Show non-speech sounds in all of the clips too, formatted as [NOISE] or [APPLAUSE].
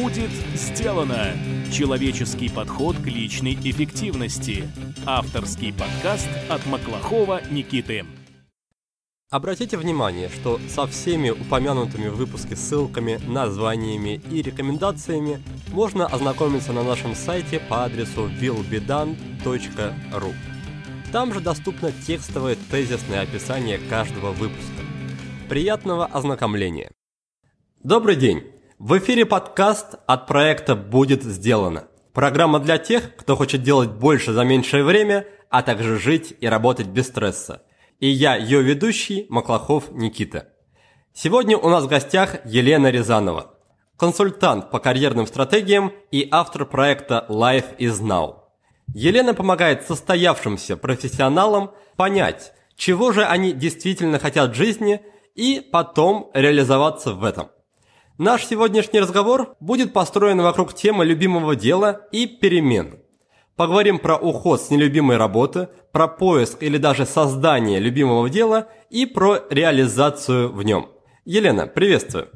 Будет сделано! Человеческий подход к личной эффективности. Авторский подкаст от Маклахова Никиты. Обратите внимание, что со всеми упомянутыми в выпуске ссылками, названиями и рекомендациями можно ознакомиться на нашем сайте по адресу willbedone.ru. Там же доступно текстовое тезисное описание каждого выпуска. Приятного ознакомления! Добрый день! В эфире подкаст от проекта «Будет сделано». Программа для тех, кто хочет делать больше за меньшее время, а также жить и работать без стресса – и я, ее ведущий, Маклахов Никита. Сегодня у нас в гостях Елена Рязанова, консультант по карьерным стратегиям и автор проекта Life is Now. Елена помогает состоявшимся профессионалам понять, чего же они действительно хотят в жизни и потом реализоваться в этом. Наш сегодняшний разговор будет построен вокруг темы любимого дела и перемен – Поговорим про уход с нелюбимой работы, про поиск или даже создание любимого дела и про реализацию в нем. Елена, приветствую.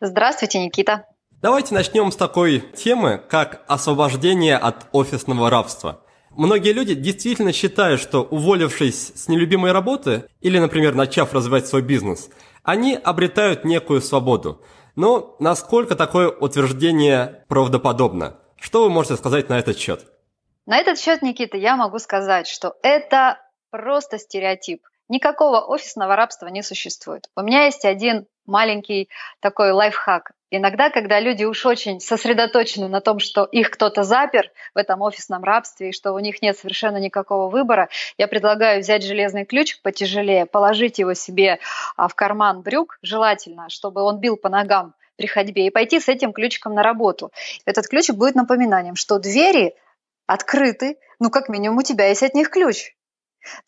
Здравствуйте, Никита. Давайте начнем с такой темы, как освобождение от офисного рабства. Многие люди действительно считают, что уволившись с нелюбимой работы или, например, начав развивать свой бизнес, они обретают некую свободу. Но насколько такое утверждение правдоподобно? Что вы можете сказать на этот счет? На этот счет, Никита, я могу сказать, что это просто стереотип. Никакого офисного рабства не существует. У меня есть один маленький такой лайфхак. Иногда, когда люди уж очень сосредоточены на том, что их кто-то запер в этом офисном рабстве и что у них нет совершенно никакого выбора, я предлагаю взять железный ключик потяжелее, положить его себе а, в карман брюк, желательно, чтобы он бил по ногам при ходьбе, и пойти с этим ключиком на работу. Этот ключик будет напоминанием, что двери открыты, ну, как минимум, у тебя есть от них ключ.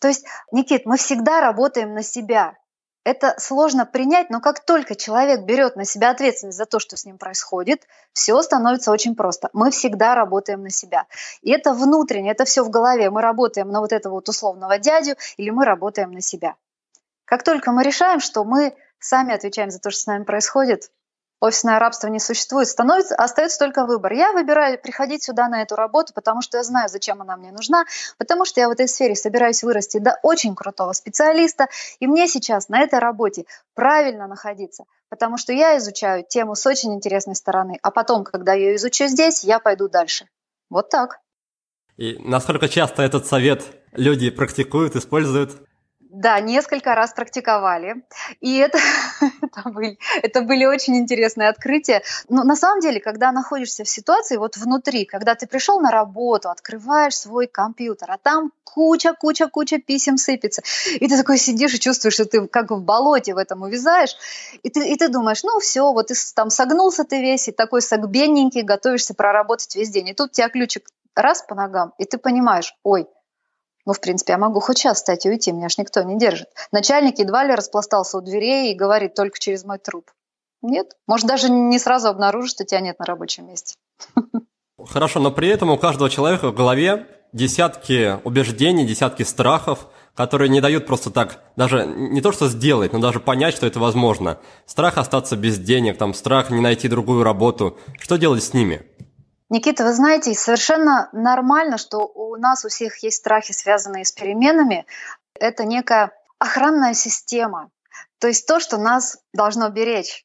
То есть, Никит, мы всегда работаем на себя. Это сложно принять, но как только человек берет на себя ответственность за то, что с ним происходит, все становится очень просто. Мы всегда работаем на себя. И это внутренне, это все в голове. Мы работаем на вот этого вот условного дядю или мы работаем на себя. Как только мы решаем, что мы сами отвечаем за то, что с нами происходит, офисное рабство не существует, становится, остается только выбор. Я выбираю приходить сюда на эту работу, потому что я знаю, зачем она мне нужна, потому что я в этой сфере собираюсь вырасти до очень крутого специалиста, и мне сейчас на этой работе правильно находиться, потому что я изучаю тему с очень интересной стороны, а потом, когда я ее изучу здесь, я пойду дальше. Вот так. И насколько часто этот совет люди практикуют, используют? Да, несколько раз практиковали. И это, [LAUGHS] это, были, это были очень интересные открытия. Но на самом деле, когда находишься в ситуации вот внутри, когда ты пришел на работу, открываешь свой компьютер, а там куча-куча-куча писем сыпется. И ты такой сидишь и чувствуешь, что ты как в болоте в этом увязаешь. И ты, и ты думаешь, ну все, вот ты там согнулся ты весь, и такой согбенненький, готовишься проработать весь день. И тут у тебя ключик раз по ногам, и ты понимаешь, ой, ну, в принципе, я могу хоть час встать и уйти, меня ж никто не держит. Начальник едва ли распластался у дверей и говорит только через мой труп. Нет. Может, даже не сразу обнаружишь, что тебя нет на рабочем месте. Хорошо, но при этом у каждого человека в голове десятки убеждений, десятки страхов, которые не дают просто так, даже не то что сделать, но даже понять, что это возможно. Страх остаться без денег, там, страх не найти другую работу. Что делать с ними? Никита, вы знаете, совершенно нормально, что у нас у всех есть страхи, связанные с переменами. Это некая охранная система, то есть то, что нас должно беречь.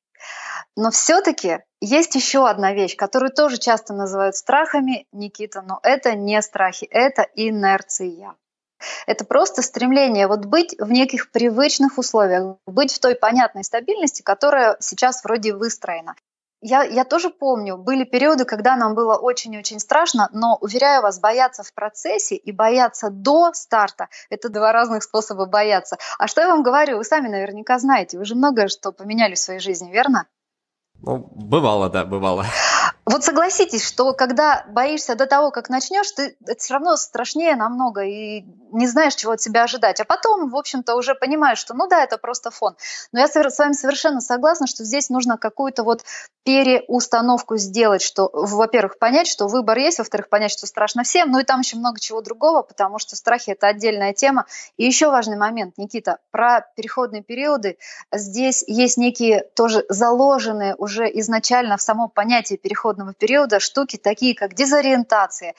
Но все-таки есть еще одна вещь, которую тоже часто называют страхами, Никита, но это не страхи, это инерция. Это просто стремление вот быть в неких привычных условиях, быть в той понятной стабильности, которая сейчас вроде выстроена. Я, я тоже помню, были периоды, когда нам было очень-очень страшно, но, уверяю вас, бояться в процессе и бояться до старта – это два разных способа бояться. А что я вам говорю, вы сами наверняка знаете, вы же многое что поменяли в своей жизни, верно? Ну, бывало, да, бывало. Вот согласитесь, что когда боишься до того, как начнешь, ты это все равно страшнее намного и не знаешь, чего от себя ожидать. А потом, в общем-то, уже понимаешь, что ну да, это просто фон. Но я с вами совершенно согласна, что здесь нужно какую-то вот переустановку сделать, что, во-первых, понять, что выбор есть, во-вторых, понять, что страшно всем, ну и там еще много чего другого, потому что страхи – это отдельная тема. И еще важный момент, Никита, про переходные периоды. Здесь есть некие тоже заложенные уже изначально в само понятие переходного периода штуки такие, как дезориентация,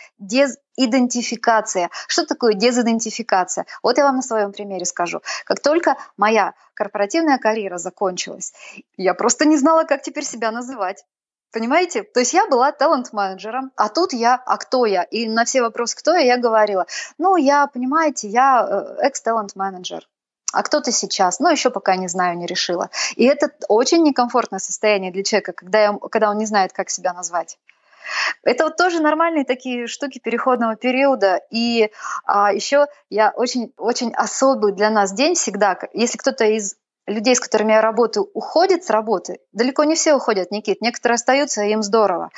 дезидентификация. Что такое дезидентификация? Вот я вам на своем примере скажу. Как только моя корпоративная карьера закончилась, я просто не знала, как теперь себя называть. Понимаете? То есть я была талант-менеджером, а тут я, а кто я? И на все вопросы, кто я, я говорила, ну, я, понимаете, я э, экс-талант-менеджер. А кто ты сейчас? Ну, еще пока не знаю, не решила. И это очень некомфортное состояние для человека, когда, я, когда он не знает, как себя назвать. Это вот тоже нормальные такие штуки переходного периода. И а, еще я очень, очень особый для нас день всегда, если кто-то из людей, с которыми я работаю, уходит с работы, далеко не все уходят, Никит, некоторые остаются, и им здорово.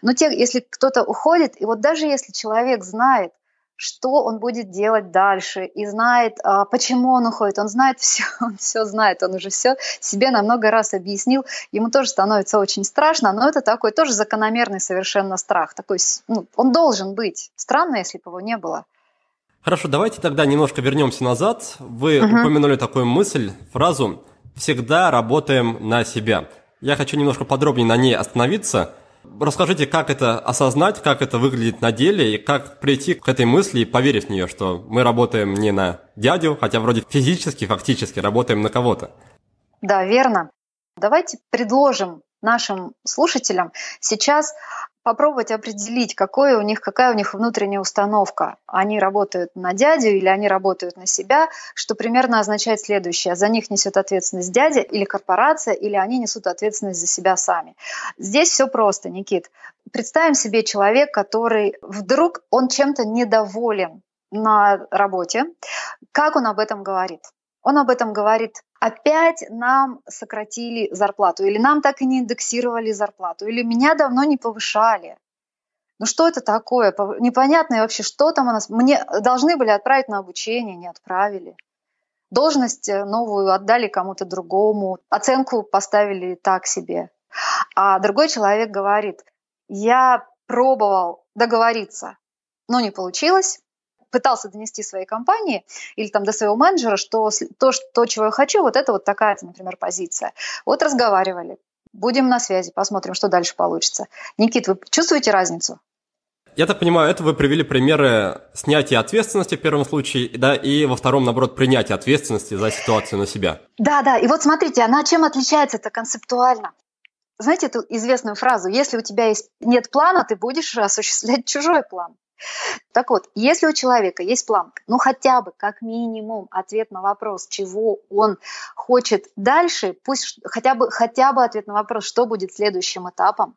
Но те, если кто-то уходит, и вот даже если человек знает, что он будет делать дальше, и знает, а, почему он уходит, он знает все, [LAUGHS] он все знает, он уже все себе на много раз объяснил, ему тоже становится очень страшно, но это такой тоже закономерный совершенно страх, такой, ну, он должен быть. Странно, если бы его не было. Хорошо, давайте тогда немножко вернемся назад. Вы угу. упомянули такую мысль, фразу «всегда работаем на себя». Я хочу немножко подробнее на ней остановиться. Расскажите, как это осознать, как это выглядит на деле, и как прийти к этой мысли и поверить в нее, что мы работаем не на дядю, хотя вроде физически, фактически работаем на кого-то. Да, верно. Давайте предложим нашим слушателям сейчас попробовать определить, какое у них, какая у них внутренняя установка. Они работают на дядю или они работают на себя, что примерно означает следующее. За них несет ответственность дядя или корпорация, или они несут ответственность за себя сами. Здесь все просто, Никит. Представим себе человек, который вдруг он чем-то недоволен на работе. Как он об этом говорит? Он об этом говорит опять нам сократили зарплату, или нам так и не индексировали зарплату, или меня давно не повышали. Ну что это такое? Непонятно вообще, что там у нас. Мне должны были отправить на обучение, не отправили. Должность э, новую отдали кому-то другому, оценку поставили так себе. А другой человек говорит, я пробовал договориться, но не получилось, пытался донести своей компании или там до своего менеджера, что то, что, чего я хочу, вот это вот такая, например, позиция. Вот разговаривали. Будем на связи, посмотрим, что дальше получится. Никит, вы чувствуете разницу? Я так понимаю, это вы привели примеры снятия ответственности в первом случае, да, и во втором, наоборот, принятия ответственности за ситуацию на себя. Да, да, и вот смотрите, она чем отличается это концептуально? Знаете эту известную фразу, если у тебя есть, нет плана, ты будешь осуществлять чужой план. Так вот, если у человека есть план, ну хотя бы как минимум ответ на вопрос, чего он хочет дальше, пусть хотя бы, хотя бы ответ на вопрос, что будет следующим этапом,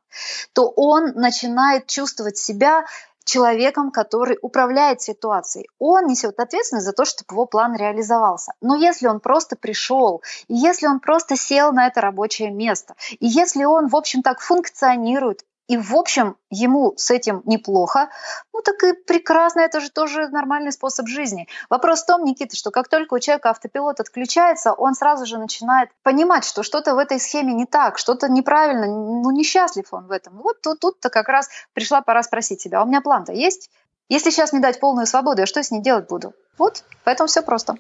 то он начинает чувствовать себя человеком, который управляет ситуацией. Он несет ответственность за то, чтобы его план реализовался. Но если он просто пришел, и если он просто сел на это рабочее место, и если он, в общем, так функционирует и, в общем, ему с этим неплохо, ну так и прекрасно, это же тоже нормальный способ жизни. Вопрос в том, Никита, что как только у человека автопилот отключается, он сразу же начинает понимать, что что-то в этой схеме не так, что-то неправильно, ну несчастлив он в этом. Вот тут, тут-то как раз пришла пора спросить себя, а у меня план-то есть? Если сейчас не дать полную свободу, я что с ней делать буду? Вот, поэтому все просто.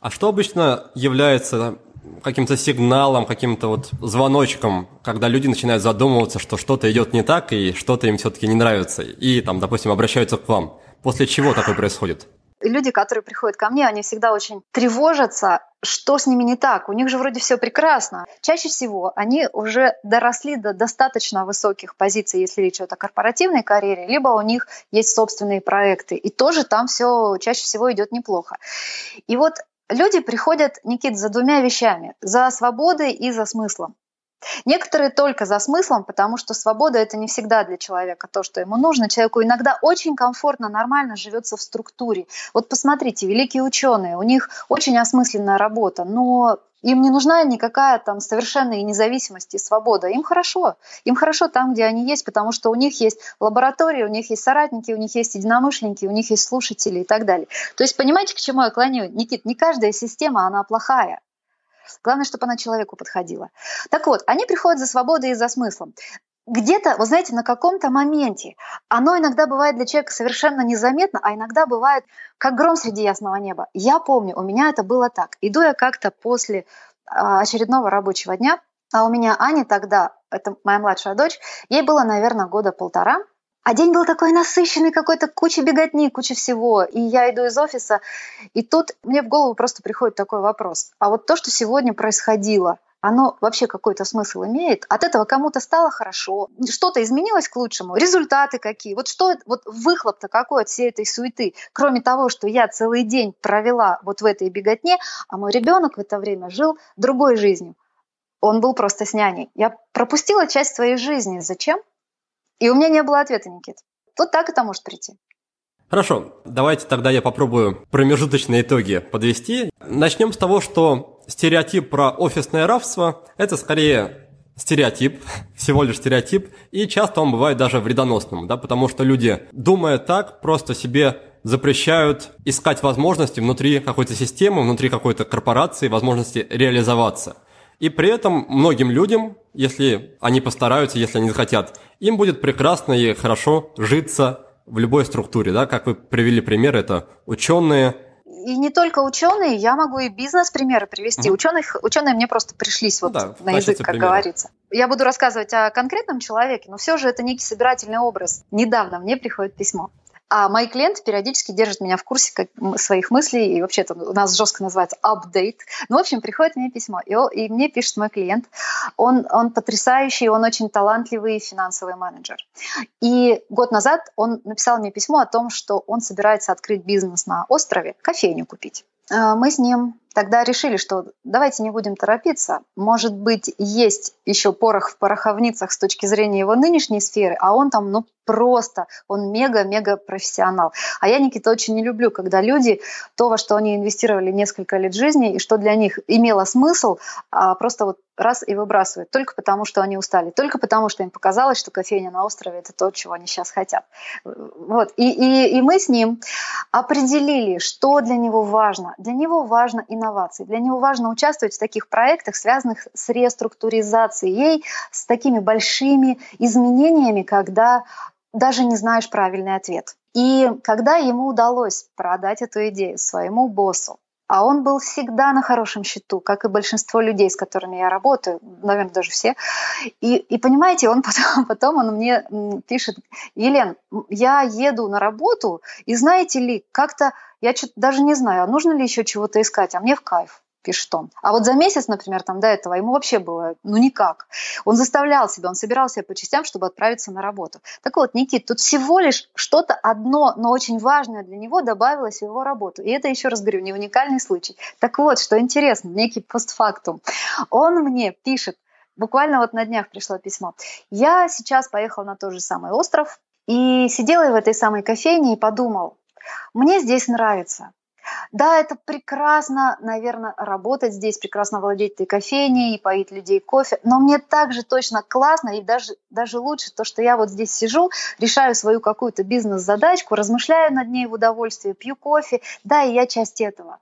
А что обычно является каким-то сигналом, каким-то вот звоночком, когда люди начинают задумываться, что что-то идет не так и что-то им все-таки не нравится, и там, допустим, обращаются к вам. После чего такое происходит? люди, которые приходят ко мне, они всегда очень тревожатся, что с ними не так. У них же вроде все прекрасно. Чаще всего они уже доросли до достаточно высоких позиций, если речь идет о корпоративной карьере, либо у них есть собственные проекты. И тоже там все чаще всего идет неплохо. И вот Люди приходят, Никит, за двумя вещами. За свободой и за смыслом. Некоторые только за смыслом, потому что свобода это не всегда для человека то, что ему нужно. Человеку иногда очень комфортно, нормально живется в структуре. Вот посмотрите, великие ученые, у них очень осмысленная работа, но им не нужна никакая там совершенная независимость и свобода. Им хорошо. Им хорошо там, где они есть, потому что у них есть лаборатория, у них есть соратники, у них есть единомышленники, у них есть слушатели и так далее. То есть понимаете, к чему я клоню? Никит, не каждая система, она плохая. Главное, чтобы она человеку подходила. Так вот, они приходят за свободой и за смыслом где-то, вы знаете, на каком-то моменте, оно иногда бывает для человека совершенно незаметно, а иногда бывает как гром среди ясного неба. Я помню, у меня это было так. Иду я как-то после а, очередного рабочего дня, А у меня Аня тогда, это моя младшая дочь, ей было, наверное, года полтора. А день был такой насыщенный, какой-то куча беготни, куча всего. И я иду из офиса, и тут мне в голову просто приходит такой вопрос. А вот то, что сегодня происходило, оно вообще какой-то смысл имеет? От этого кому-то стало хорошо? Что-то изменилось к лучшему? Результаты какие? Вот что, вот выхлоп-то какой от всей этой суеты? Кроме того, что я целый день провела вот в этой беготне, а мой ребенок в это время жил другой жизнью он был просто с няней. Я пропустила часть своей жизни. Зачем? И у меня не было ответа, Никит. Вот так это может прийти. Хорошо, давайте тогда я попробую промежуточные итоги подвести. Начнем с того, что стереотип про офисное рабство – это скорее стереотип, [LAUGHS] всего лишь стереотип, и часто он бывает даже вредоносным, да, потому что люди, думая так, просто себе запрещают искать возможности внутри какой-то системы, внутри какой-то корпорации, возможности реализоваться. И при этом многим людям, если они постараются, если они захотят, им будет прекрасно и хорошо житься в любой структуре, да, как вы привели пример, это ученые, и не только ученые, я могу и бизнес-примеры привести. Угу. Ученых, ученые мне просто пришлись вот да, на язык, как примера. говорится. Я буду рассказывать о конкретном человеке, но все же это некий собирательный образ. Недавно мне приходит письмо. А мои клиенты периодически держат меня в курсе как, своих мыслей, и вообще это у нас жестко называется апдейт. Ну, в общем, приходит мне письмо, и, и мне пишет мой клиент. Он, он потрясающий, он очень талантливый финансовый менеджер. И год назад он написал мне письмо о том, что он собирается открыть бизнес на острове, кофейню купить. А, мы с ним тогда решили, что давайте не будем торопиться. Может быть, есть еще порох в пороховницах с точки зрения его нынешней сферы, а он там, ну, просто, он мега-мега профессионал. А я, Никита, очень не люблю, когда люди то, во что они инвестировали несколько лет жизни, и что для них имело смысл, а просто вот раз и выбрасывают, только потому, что они устали, только потому, что им показалось, что кофейня на острове – это то, чего они сейчас хотят. Вот. И, и, и мы с ним определили, что для него важно. Для него важно инновации, для него важно участвовать в таких проектах, связанных с реструктуризацией, с такими большими изменениями, когда даже не знаешь правильный ответ. И когда ему удалось продать эту идею своему боссу, а он был всегда на хорошем счету, как и большинство людей, с которыми я работаю, наверное, даже все. И, и понимаете, он [LAUGHS] потом, потом он мне пишет, Елен, я еду на работу, и знаете ли, как-то я даже не знаю, а нужно ли еще чего-то искать, а мне в кайф пишет он. А вот за месяц, например, там до этого ему вообще было, ну никак. Он заставлял себя, он собирал себя по частям, чтобы отправиться на работу. Так вот, Никит, тут всего лишь что-то одно, но очень важное для него добавилось в его работу. И это, еще раз говорю, не уникальный случай. Так вот, что интересно, некий постфактум. Он мне пишет, буквально вот на днях пришло письмо. Я сейчас поехал на тот же самый остров и сидела в этой самой кофейне и подумал, мне здесь нравится. Да, это прекрасно, наверное, работать здесь, прекрасно владеть этой кофейней и поить людей кофе, но мне также точно классно и даже, даже лучше то, что я вот здесь сижу, решаю свою какую-то бизнес-задачку, размышляю над ней в удовольствии, пью кофе, да, и я часть этого.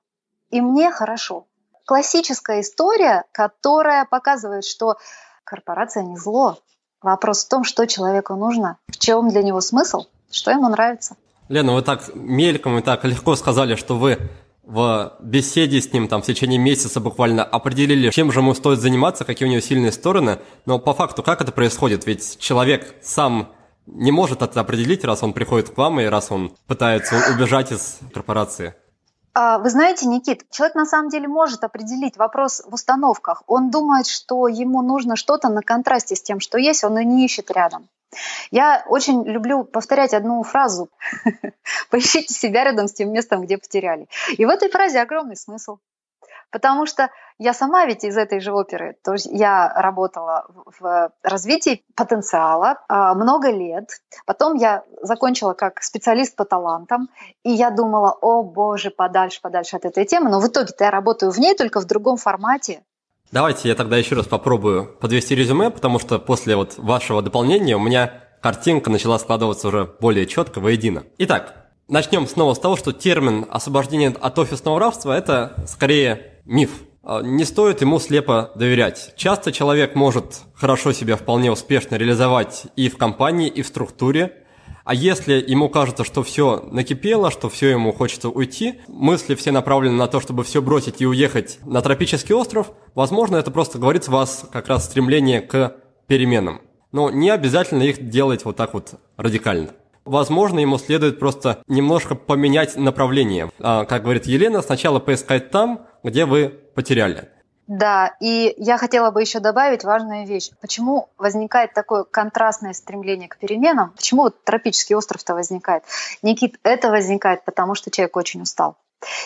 И мне хорошо. Классическая история, которая показывает, что корпорация не зло. Вопрос в том, что человеку нужно, в чем для него смысл, что ему нравится. Лена, вы так мельком и так легко сказали, что вы в беседе с ним там в течение месяца буквально определили, чем же ему стоит заниматься, какие у него сильные стороны, но по факту как это происходит? Ведь человек сам не может это определить, раз он приходит к вам и раз он пытается убежать из корпорации. А, вы знаете, Никит, человек на самом деле может определить вопрос в установках. Он думает, что ему нужно что-то на контрасте с тем, что есть, он и не ищет рядом. Я очень люблю повторять одну фразу. [LAUGHS] Поищите себя рядом с тем местом, где потеряли. И в этой фразе огромный смысл. Потому что я сама ведь из этой же оперы, то есть я работала в развитии потенциала а, много лет. Потом я закончила как специалист по талантам, и я думала, о боже, подальше, подальше от этой темы. Но в итоге-то я работаю в ней только в другом формате. Давайте я тогда еще раз попробую подвести резюме, потому что после вот вашего дополнения у меня картинка начала складываться уже более четко, воедино. Итак, начнем снова с того, что термин освобождение от офисного рабства – это скорее миф. А, не стоит ему слепо доверять. Часто человек может хорошо себя вполне успешно реализовать и в компании, и в структуре, А если ему кажется, что все накипело, что все ему хочется уйти, мысли все направлены на то, чтобы все бросить и уехать на тропический остров, возможно, это просто говорит с вас как раз стремление к переменам. Но не обязательно их делать вот так вот радикально. Возможно, ему следует просто немножко поменять направление. А, как говорит Елена, сначала поискать там, где вы потеряли. Да, и я хотела бы еще добавить важную вещь. Почему возникает такое контрастное стремление к переменам? Почему вот тропический остров-то возникает? Никит, это возникает потому, что человек очень устал.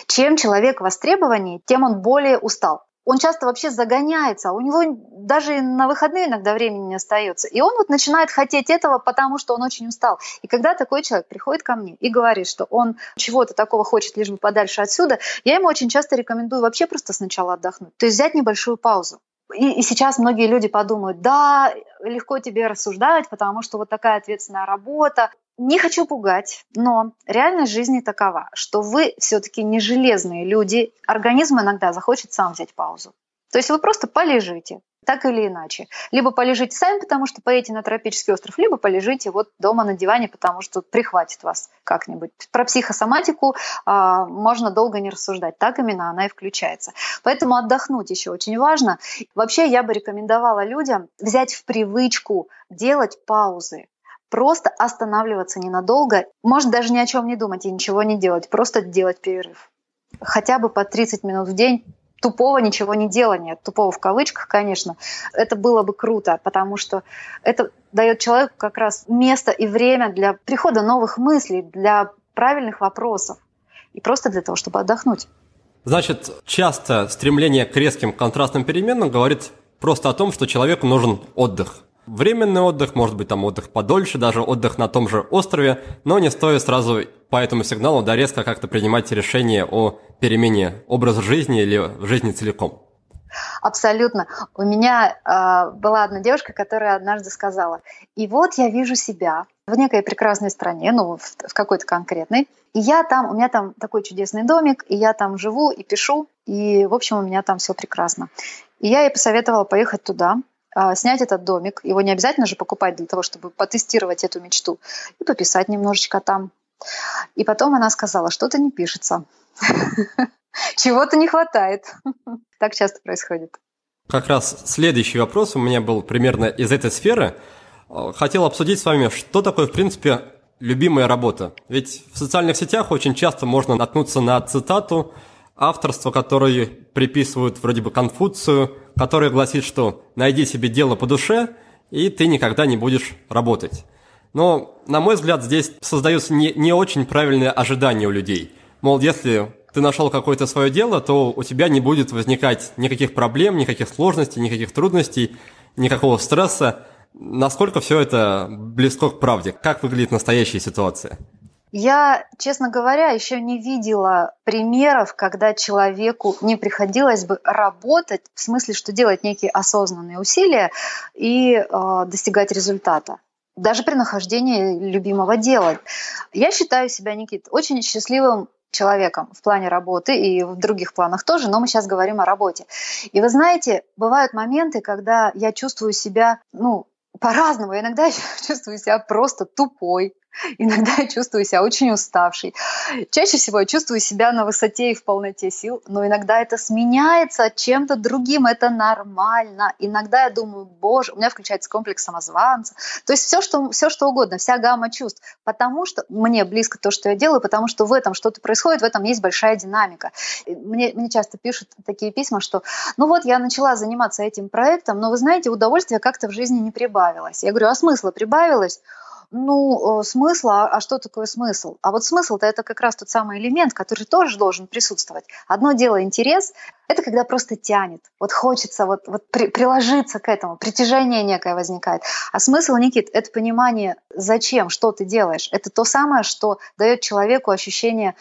Чем человек востребованнее, тем он более устал он часто вообще загоняется, у него даже на выходные иногда времени не остается. И он вот начинает хотеть этого, потому что он очень устал. И когда такой человек приходит ко мне и говорит, что он чего-то такого хочет, лишь бы подальше отсюда, я ему очень часто рекомендую вообще просто сначала отдохнуть. То есть взять небольшую паузу. И, и сейчас многие люди подумают, да, легко тебе рассуждать, потому что вот такая ответственная работа. Не хочу пугать, но реальность жизни такова, что вы все-таки не железные люди. Организм иногда захочет сам взять паузу. То есть вы просто полежите, так или иначе. Либо полежите сами, потому что поедете на тропический остров, либо полежите вот дома на диване, потому что прихватит вас как-нибудь. Про психосоматику а, можно долго не рассуждать. Так именно она и включается. Поэтому отдохнуть еще очень важно. Вообще я бы рекомендовала людям взять в привычку делать паузы просто останавливаться ненадолго, может даже ни о чем не думать и ничего не делать, просто делать перерыв. Хотя бы по 30 минут в день тупого ничего не делания, тупого в кавычках, конечно, это было бы круто, потому что это дает человеку как раз место и время для прихода новых мыслей, для правильных вопросов и просто для того, чтобы отдохнуть. Значит, часто стремление к резким контрастным переменам говорит просто о том, что человеку нужен отдых. Временный отдых, может быть там отдых подольше, даже отдых на том же острове, но не стоит сразу по этому сигналу да резко как-то принимать решение о перемене образа жизни или жизни целиком. Абсолютно. У меня э, была одна девушка, которая однажды сказала, и вот я вижу себя в некой прекрасной стране, ну, в, в какой-то конкретной, и я там, у меня там такой чудесный домик, и я там живу и пишу, и, в общем, у меня там все прекрасно. И я ей посоветовала поехать туда, снять этот домик. Его не обязательно же покупать для того, чтобы потестировать эту мечту. И пописать немножечко там. И потом она сказала, что-то не пишется. [LAUGHS] Чего-то не хватает. [LAUGHS] Так часто происходит. Как раз следующий вопрос у меня был примерно из этой сферы. Хотел обсудить с вами, что такое, в принципе, любимая работа. Ведь в социальных сетях очень часто можно наткнуться на цитату авторства, которые приписывают вроде бы Конфуцию, который гласит, что найди себе дело по душе, и ты никогда не будешь работать. Но, на мой взгляд, здесь создаются не, не очень правильные ожидания у людей. Мол, если ты нашел какое-то свое дело, то у тебя не будет возникать никаких проблем, никаких сложностей, никаких трудностей, никакого стресса. Насколько все это близко к правде? Как выглядит настоящая ситуация? Я, честно говоря, еще не видела примеров, когда человеку не приходилось бы работать, в смысле, что делать некие осознанные усилия и э, достигать результата. Даже при нахождении любимого дела. Я считаю себя, Никит, очень счастливым человеком в плане работы и в других планах тоже, но мы сейчас говорим о работе. И вы знаете, бывают моменты, когда я чувствую себя, ну, по-разному. Иногда [LAUGHS] я чувствую себя просто тупой, [LAUGHS] Иногда я чувствую себя очень уставшей. Чаще всего я чувствую себя на высоте и в полноте сил, но иногда это сменяется чем-то другим, это нормально. Иногда я думаю, боже, у меня включается комплекс самозванца. То есть все что, все, что угодно, вся гамма чувств. Потому что мне близко то, что я делаю, потому что в этом что-то происходит, в этом есть большая динамика. Мне, мне часто пишут такие письма, что ну вот я начала заниматься этим проектом, но вы знаете, удовольствия как-то в жизни не прибавилось. Я говорю, а смысла прибавилось? Ну, э, смысла, а что такое смысл? А вот смысл-то это как раз тот самый элемент, который тоже должен присутствовать. Одно дело интерес, это когда просто тянет, вот хочется вот, вот при, приложиться к этому, притяжение некое возникает. А смысл, Никит, это понимание, зачем, что ты делаешь. Это то самое, что дает человеку ощущение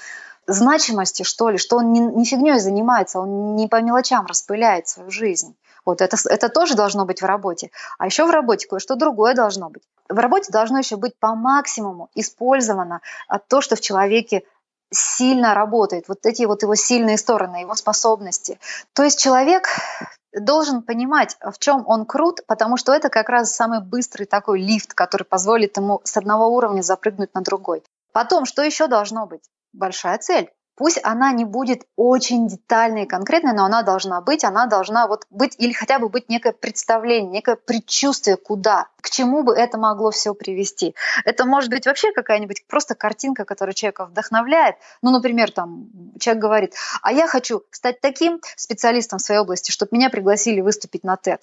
значимости, что ли, что он не, не фигней занимается, он не по мелочам распыляет свою жизнь. Вот это, это тоже должно быть в работе. А еще в работе кое-что другое должно быть. В работе должно еще быть по максимуму использовано то, что в человеке сильно работает, вот эти вот его сильные стороны, его способности. То есть человек должен понимать, в чем он крут, потому что это как раз самый быстрый такой лифт, который позволит ему с одного уровня запрыгнуть на другой. Потом, что еще должно быть? Большая цель. Пусть она не будет очень детальной и конкретной, но она должна быть, она должна вот быть или хотя бы быть некое представление, некое предчувствие, куда, к чему бы это могло все привести. Это может быть вообще какая-нибудь просто картинка, которая человека вдохновляет. Ну, например, там человек говорит, а я хочу стать таким специалистом в своей области, чтобы меня пригласили выступить на TED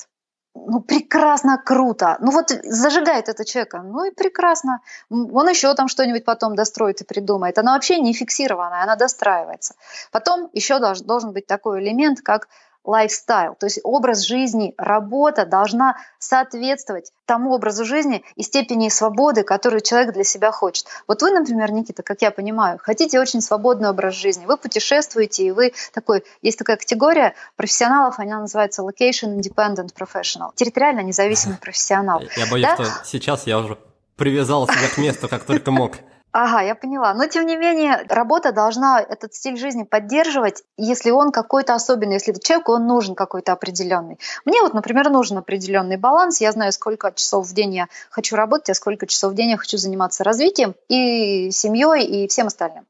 ну, прекрасно, круто. Ну вот зажигает это человека, ну и прекрасно. Он еще там что-нибудь потом достроит и придумает. Она вообще не фиксированная, она достраивается. Потом еще должен быть такой элемент, как лайфстайл, то есть образ жизни, работа должна соответствовать тому образу жизни и степени свободы, которую человек для себя хочет. Вот вы, например, Никита, как я понимаю, хотите очень свободный образ жизни, вы путешествуете, и вы такой, есть такая категория профессионалов, она называется location independent professional, территориально независимый [LAUGHS] профессионал. Я боюсь, да? что сейчас я уже привязал себя к месту, как только мог. Ага, я поняла. Но тем не менее, работа должна этот стиль жизни поддерживать, если он какой-то особенный, если человеку он нужен какой-то определенный. Мне вот, например, нужен определенный баланс. Я знаю, сколько часов в день я хочу работать, а сколько часов в день я хочу заниматься развитием и семьей, и всем остальным.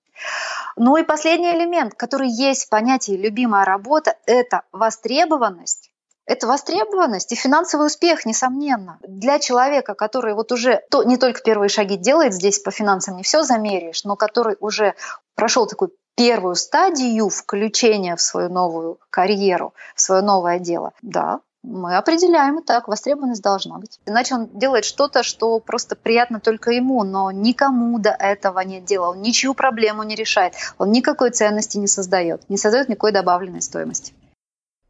Ну и последний элемент, который есть в понятии «любимая работа» – это востребованность это востребованность и финансовый успех, несомненно. Для человека, который вот уже то, не только первые шаги делает, здесь по финансам не все замеряешь, но который уже прошел такую первую стадию включения в свою новую карьеру, в свое новое дело, да, мы определяем и так, востребованность должна быть. Иначе он делает что-то, что просто приятно только ему, но никому до этого нет дела. Он ничью проблему не решает, он никакой ценности не создает, не создает никакой добавленной стоимости.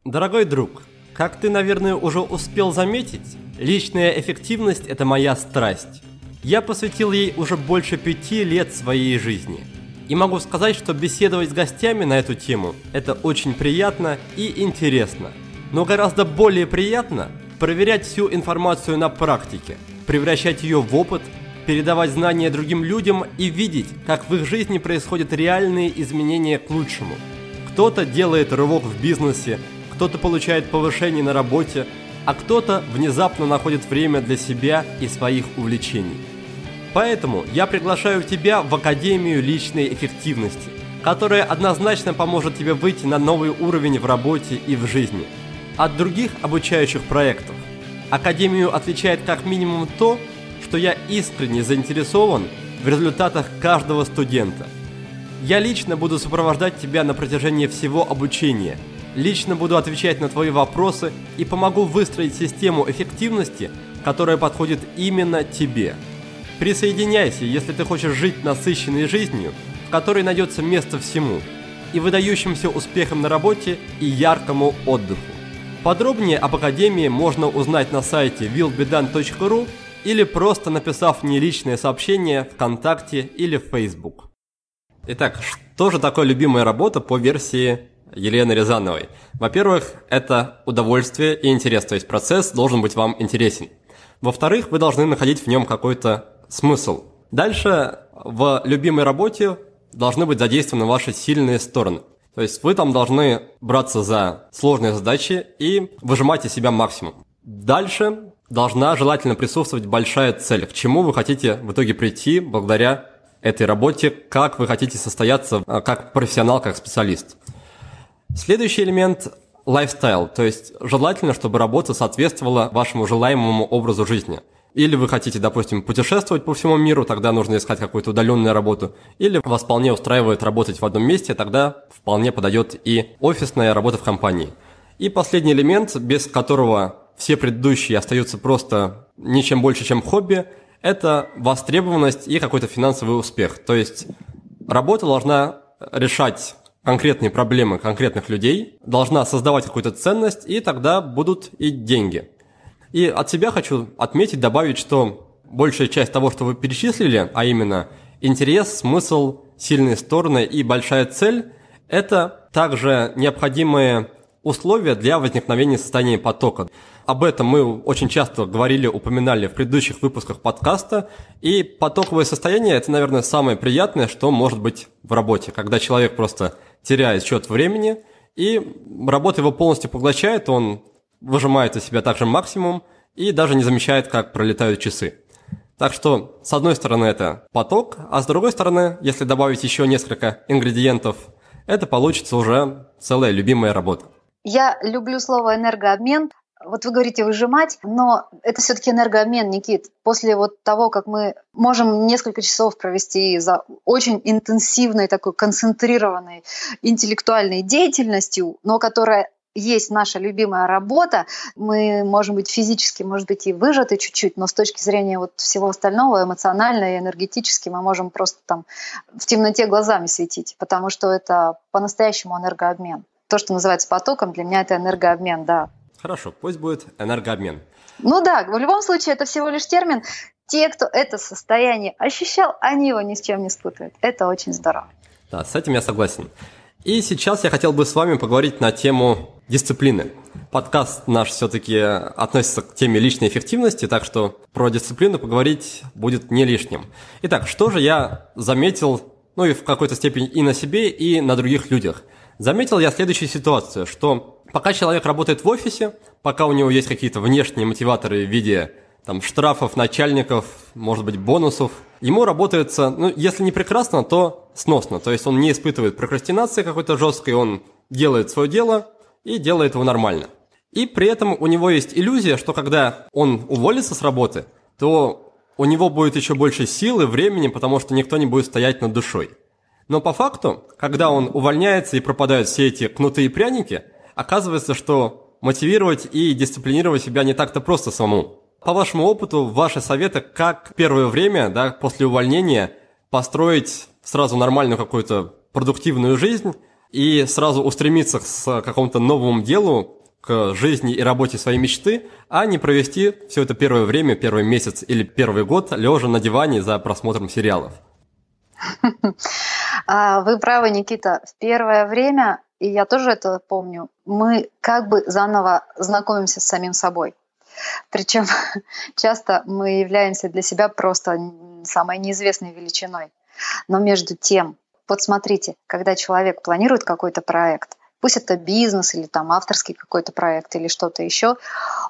Дорогой друг, как ты, наверное, уже успел заметить, личная эффективность – это моя страсть. Я посвятил ей уже больше пяти лет своей жизни. И могу сказать, что беседовать с гостями на эту тему – это очень приятно и интересно. Но гораздо более приятно проверять всю информацию на практике, превращать ее в опыт, передавать знания другим людям и видеть, как в их жизни происходят реальные изменения к лучшему. Кто-то делает рывок в бизнесе, кто-то получает повышение на работе, а кто-то внезапно находит время для себя и своих увлечений. Поэтому я приглашаю тебя в Академию личной эффективности, которая однозначно поможет тебе выйти на новый уровень в работе и в жизни. От других обучающих проектов. Академию отличает как минимум то, что я искренне заинтересован в результатах каждого студента. Я лично буду сопровождать тебя на протяжении всего обучения – Лично буду отвечать на твои вопросы и помогу выстроить систему эффективности, которая подходит именно тебе. Присоединяйся, если ты хочешь жить насыщенной жизнью, в которой найдется место всему, и выдающимся успехом на работе и яркому отдыху. Подробнее об Академии можно узнать на сайте willbedan.ru или просто написав мне личное сообщение ВКонтакте или в Facebook. Итак, что же такое любимая работа по версии Елены Рязановой. Во-первых, это удовольствие и интерес, то есть процесс должен быть вам интересен. Во-вторых, вы должны находить в нем какой-то смысл. Дальше в любимой работе должны быть задействованы ваши сильные стороны. То есть вы там должны браться за сложные задачи и выжимать из себя максимум. Дальше должна желательно присутствовать большая цель, к чему вы хотите в итоге прийти благодаря этой работе, как вы хотите состояться а, как профессионал, как специалист. Следующий элемент – лайфстайл, то есть желательно, чтобы работа соответствовала вашему желаемому образу жизни. Или вы хотите, допустим, путешествовать по всему миру, тогда нужно искать какую-то удаленную работу. Или вас вполне устраивает работать в одном месте, тогда вполне подойдет и офисная работа в компании. И последний элемент, без которого все предыдущие остаются просто ничем больше, чем хобби, это востребованность и какой-то финансовый успех. То есть работа должна решать конкретные проблемы конкретных людей, должна создавать какую-то ценность, и тогда будут и деньги. И от себя хочу отметить, добавить, что большая часть того, что вы перечислили, а именно интерес, смысл, сильные стороны и большая цель, это также необходимые условия для возникновения состояния потока. Об этом мы очень часто говорили, упоминали в предыдущих выпусках подкаста. И потоковое состояние – это, наверное, самое приятное, что может быть в работе, когда человек просто теряет счет времени, и работа его полностью поглощает, он выжимает из себя также максимум и даже не замечает, как пролетают часы. Так что, с одной стороны, это поток, а с другой стороны, если добавить еще несколько ингредиентов, это получится уже целая любимая работа. Я люблю слово энергообмен. Вот вы говорите выжимать, но это все-таки энергообмен, Никит. После вот того, как мы можем несколько часов провести за очень интенсивной, такой концентрированной интеллектуальной деятельностью, но которая есть наша любимая работа, мы можем быть физически, может быть, и выжаты чуть-чуть, но с точки зрения вот всего остального, эмоционально и энергетически, мы можем просто там в темноте глазами светить, потому что это по-настоящему энергообмен. То, что называется потоком, для меня это энергообмен, да. Хорошо, пусть будет энергообмен. Ну да, в любом случае это всего лишь термин. Те, кто это состояние ощущал, они его ни с чем не спутают. Это очень здорово. Да, с этим я согласен. И сейчас я хотел бы с вами поговорить на тему дисциплины. Подкаст наш все-таки относится к теме личной эффективности, так что про дисциплину поговорить будет не лишним. Итак, что же я заметил, ну и в какой-то степени и на себе, и на других людях. Заметил я следующую ситуацию, что пока человек работает в офисе, пока у него есть какие-то внешние мотиваторы в виде там, штрафов, начальников, может быть, бонусов. Ему работается, ну, если не прекрасно, то сносно. То есть он не испытывает прокрастинации какой-то жесткой, он делает свое дело и делает его нормально. И при этом у него есть иллюзия, что когда он уволится с работы, то у него будет еще больше силы, времени, потому что никто не будет стоять над душой. Но по факту, когда он увольняется и пропадают все эти кнуты и пряники, оказывается, что мотивировать и дисциплинировать себя не так-то просто самому. По вашему опыту, ваши советы, как первое время, да, после увольнения, построить сразу нормальную какую-то продуктивную жизнь и сразу устремиться к какому-то новому делу, к жизни и работе своей мечты, а не провести все это первое время, первый месяц или первый год лежа на диване за просмотром сериалов. [LAUGHS] А, вы правы, Никита. В первое время, и я тоже это помню, мы как бы заново знакомимся с самим собой. Причем [LAUGHS] часто мы являемся для себя просто самой неизвестной величиной. Но между тем, вот смотрите, когда человек планирует какой-то проект, пусть это бизнес или там авторский какой-то проект или что-то еще,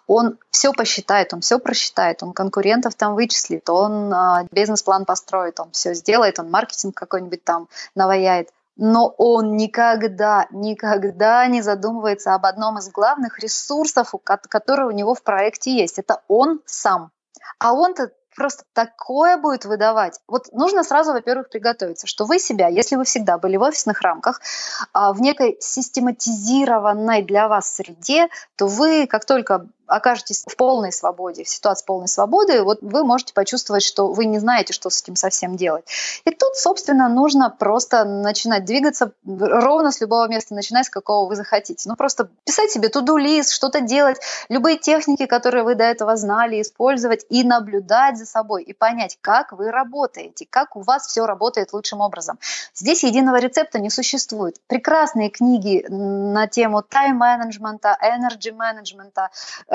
он все посчитает, он все просчитает, он конкурентов там вычислит, он э, бизнес-план построит, он все сделает, он маркетинг какой-нибудь там наваяет но он никогда, никогда не задумывается об одном из главных ресурсов, который у него в проекте есть. Это он сам. А он-то просто такое будет выдавать. Вот нужно сразу, во-первых, приготовиться, что вы себя, если вы всегда были в офисных рамках, а, в некой систематизированной для вас среде, то вы, как только окажетесь в полной свободе, в ситуации полной свободы, вот вы можете почувствовать, что вы не знаете, что с этим совсем делать. И тут, собственно, нужно просто начинать двигаться ровно с любого места, начиная с какого вы захотите. Ну, просто писать себе туду-лист, что-то делать, любые техники, которые вы до этого знали, использовать и наблюдать за собой, и понять, как вы работаете, как у вас все работает лучшим образом. Здесь единого рецепта не существует. Прекрасные книги на тему тайм-менеджмента, энерджи-менеджмента,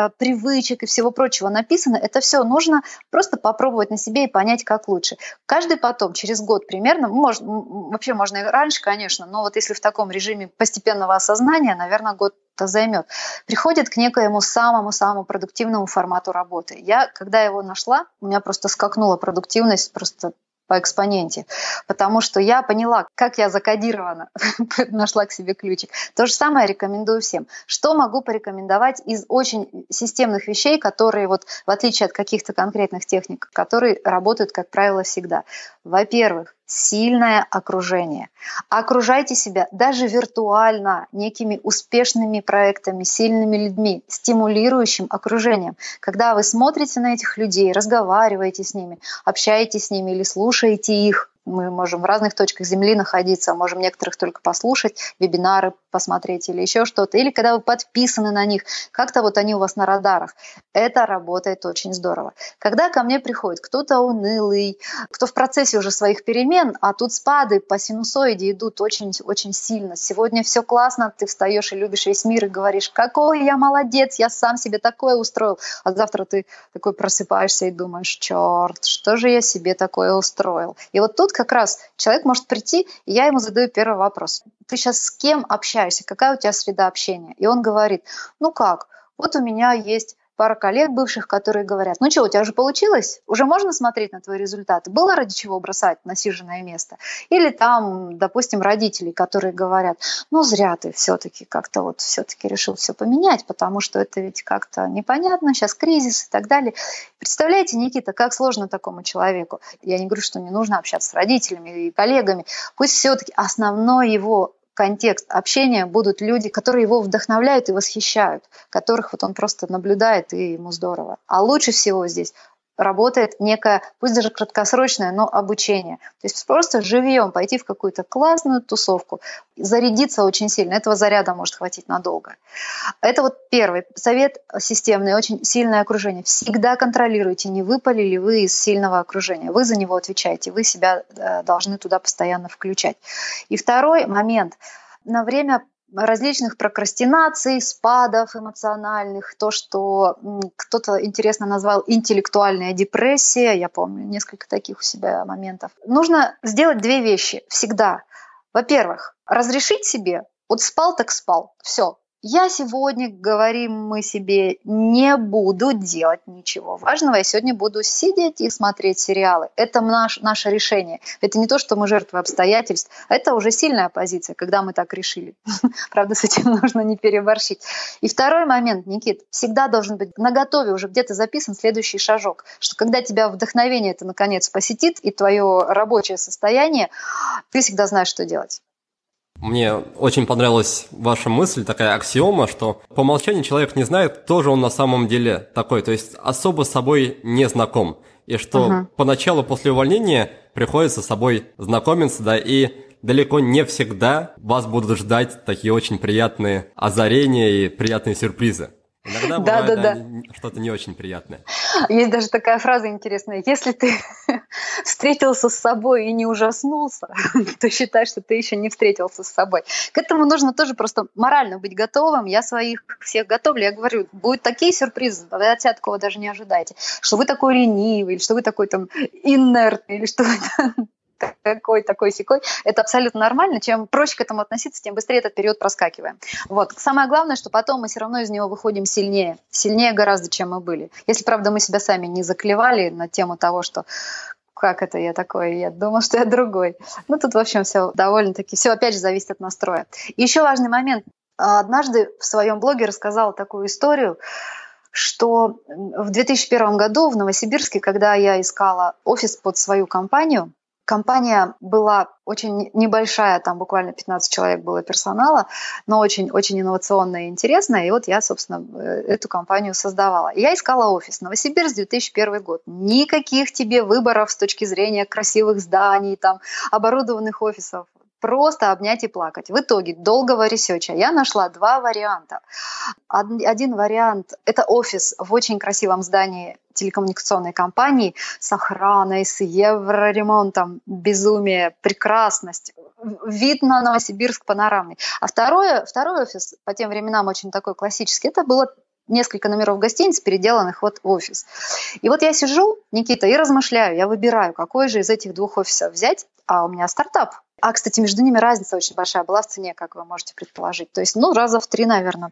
привычек и всего прочего написано, это все нужно просто попробовать на себе и понять, как лучше. Каждый потом, через год примерно, может, вообще можно и раньше, конечно, но вот если в таком режиме постепенного осознания, наверное, год это займет, приходит к некоему самому-самому продуктивному формату работы. Я, когда его нашла, у меня просто скакнула продуктивность просто по экспоненте, потому что я поняла, как я закодирована, [LAUGHS] нашла к себе ключик. То же самое рекомендую всем. Что могу порекомендовать из очень системных вещей, которые вот в отличие от каких-то конкретных техник, которые работают, как правило, всегда. Во-первых, сильное окружение. Окружайте себя даже виртуально некими успешными проектами, сильными людьми, стимулирующим окружением. Когда вы смотрите на этих людей, разговариваете с ними, общаетесь с ними или слушаете их, мы можем в разных точках Земли находиться, можем некоторых только послушать, вебинары посмотреть или еще что-то, или когда вы подписаны на них, как-то вот они у вас на радарах. Это работает очень здорово. Когда ко мне приходит кто-то унылый, кто в процессе уже своих перемен, а тут спады по синусоиде идут очень-очень сильно. Сегодня все классно, ты встаешь и любишь весь мир и говоришь, какой я молодец, я сам себе такое устроил. А завтра ты такой просыпаешься и думаешь, черт, что же я себе такое устроил. И вот тут как раз человек может прийти, и я ему задаю первый вопрос. Ты сейчас с кем общаешься? Какая у тебя среда общения? И он говорит, ну как, Вот у меня есть пара коллег бывших, которые говорят, ну что, у тебя уже получилось? Уже можно смотреть на твои результаты? Было ради чего бросать насиженное место? Или там, допустим, родители, которые говорят, ну зря ты все-таки как-то вот все-таки решил все поменять, потому что это ведь как-то непонятно, сейчас кризис и так далее. Представляете, Никита, как сложно такому человеку? Я не говорю, что не нужно общаться с родителями и коллегами. Пусть все-таки основной его контекст общения будут люди, которые его вдохновляют и восхищают, которых вот он просто наблюдает, и ему здорово. А лучше всего здесь работает некое, пусть даже краткосрочное, но обучение. То есть просто живьем пойти в какую-то классную тусовку, зарядиться очень сильно. Этого заряда может хватить надолго. Это вот первый совет системный, очень сильное окружение. Всегда контролируйте, не выпали ли вы из сильного окружения. Вы за него отвечаете, вы себя э, должны туда постоянно включать. И второй момент. На время различных прокрастинаций, спадов эмоциональных, то, что кто-то интересно назвал интеллектуальная депрессия, я помню несколько таких у себя моментов. Нужно сделать две вещи всегда. Во-первых, разрешить себе, вот спал так спал, все, я сегодня, говорим мы себе, не буду делать ничего важного. Я сегодня буду сидеть и смотреть сериалы. Это наш, наше решение. Это не то, что мы жертвы обстоятельств. Это уже сильная позиция, когда мы так решили. [LAUGHS] Правда, с этим [LAUGHS] нужно не переборщить. И второй момент, Никит, всегда должен быть на готове уже где-то записан следующий шажок. Что когда тебя вдохновение это наконец посетит и твое рабочее состояние, ты всегда знаешь, что делать. Мне очень понравилась ваша мысль, такая аксиома, что по умолчанию человек не знает, кто же он на самом деле такой, то есть особо с собой не знаком. И что uh-huh. поначалу после увольнения приходится с собой знакомиться, да, и далеко не всегда вас будут ждать такие очень приятные озарения и приятные сюрпризы. Иногда да, бывает да, да. что-то не очень приятное. Есть даже такая фраза интересная. Если ты [LAUGHS] встретился с собой и не ужаснулся, [LAUGHS] то считай, что ты еще не встретился с собой. К этому нужно тоже просто морально быть готовым. Я своих всех готовлю. Я говорю, будут такие сюрпризы, вы от себя такого даже не ожидаете. Что вы такой ленивый, или что вы такой там инертный, или что вы такой, такой, секой. Это абсолютно нормально. Чем проще к этому относиться, тем быстрее этот период проскакиваем. Вот. Самое главное, что потом мы все равно из него выходим сильнее. Сильнее гораздо, чем мы были. Если, правда, мы себя сами не заклевали на тему того, что как это я такой, я думал, что я другой. Ну, тут, в общем, все довольно-таки, все опять же зависит от настроя. Еще важный момент. Однажды в своем блоге рассказала такую историю, что в 2001 году в Новосибирске, когда я искала офис под свою компанию, Компания была очень небольшая, там буквально 15 человек было персонала, но очень-очень инновационная и интересная. И вот я, собственно, э, эту компанию создавала. Я искала офис. Новосибирск, 2001 год. Никаких тебе выборов с точки зрения красивых зданий, там, оборудованных офисов просто обнять и плакать. В итоге долгого research а я нашла два варианта. Один вариант – это офис в очень красивом здании телекоммуникационной компании с охраной, с евроремонтом, безумие, прекрасность, вид на Новосибирск панорамный. А второе, второй офис, по тем временам очень такой классический, это было несколько номеров гостиниц, переделанных вот в офис. И вот я сижу, Никита, и размышляю, я выбираю, какой же из этих двух офисов взять, а у меня стартап. А, кстати, между ними разница очень большая была в цене, как вы можете предположить. То есть, ну, раза в три, наверное.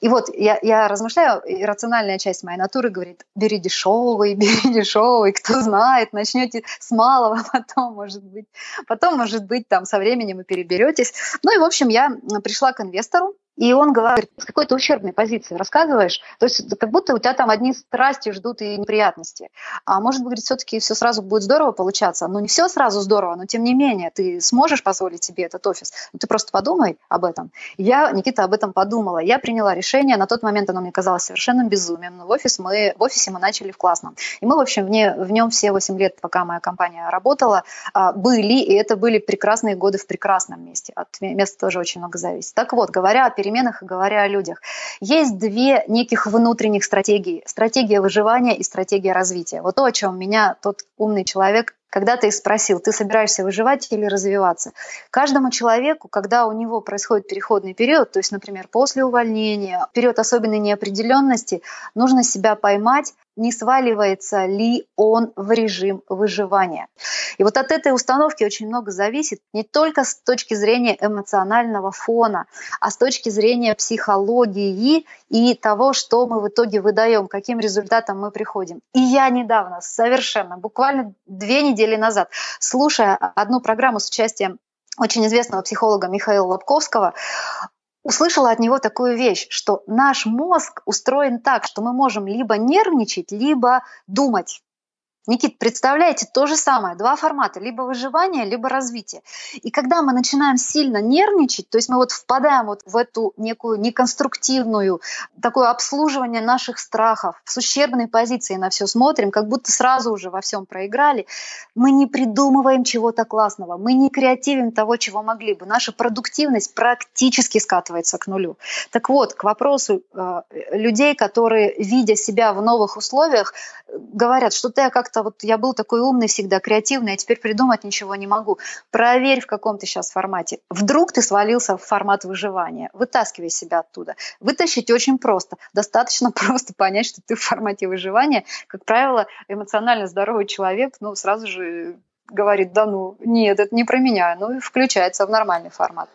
И вот я, я размышляю, и рациональная часть моей натуры говорит, бери дешевый, [LAUGHS] бери дешевый, кто знает, начнете с малого, [LAUGHS] потом, может быть, потом, может быть, там со временем вы переберетесь. Ну и, в общем, я пришла к инвестору, и он говорит, с какой-то ущербной позиции рассказываешь, то есть как будто у тебя там одни страсти ждут и неприятности. А может быть, все-таки все сразу будет здорово получаться. Ну, не все сразу здорово, но тем не менее, ты сможешь позволить себе этот офис. Ну, ты просто подумай об этом. Я, Никита, об этом подумала. Я приняла решение. На тот момент оно мне казалось совершенно безумием. Но в, офис мы, в офисе мы начали в классном. И мы, в общем, в, не, в нем все 8 лет, пока моя компания работала, а, были, и это были прекрасные годы в прекрасном месте. От места тоже очень много зависит. Так вот, говоря о переменах и говоря о людях. Есть две неких внутренних стратегии. Стратегия выживания и стратегия развития. Вот то, о чем меня тот умный человек когда ты их спросил, ты собираешься выживать или развиваться. Каждому человеку, когда у него происходит переходный период, то есть, например, после увольнения, период особенной неопределенности, нужно себя поймать не сваливается ли он в режим выживания. И вот от этой установки очень много зависит не только с точки зрения эмоционального фона, а с точки зрения психологии и того, что мы в итоге выдаем, каким результатом мы приходим. И я недавно, совершенно, буквально две недели назад, слушая одну программу с участием очень известного психолога Михаила Лобковского, услышала от него такую вещь, что наш мозг устроен так, что мы можем либо нервничать, либо думать. Никит, представляете, то же самое, два формата, либо выживание, либо развитие. И когда мы начинаем сильно нервничать, то есть мы вот впадаем вот в эту некую неконструктивную, такое обслуживание наших страхов, с ущербной позиции на все смотрим, как будто сразу уже во всем проиграли, мы не придумываем чего-то классного, мы не креативим того, чего могли бы. Наша продуктивность практически скатывается к нулю. Так вот, к вопросу э, людей, которые, видя себя в новых условиях, говорят, что-то я как-то вот я был такой умный всегда, креативный, а теперь придумать ничего не могу. Проверь, в каком ты сейчас формате. Вдруг ты свалился в формат выживания. Вытаскивай себя оттуда. Вытащить очень просто. Достаточно [LAUGHS] просто понять, что ты в формате выживания. Как правило, эмоционально здоровый человек, ну, сразу же говорит, да ну, нет, это не про меня. Ну, и включается в нормальный формат.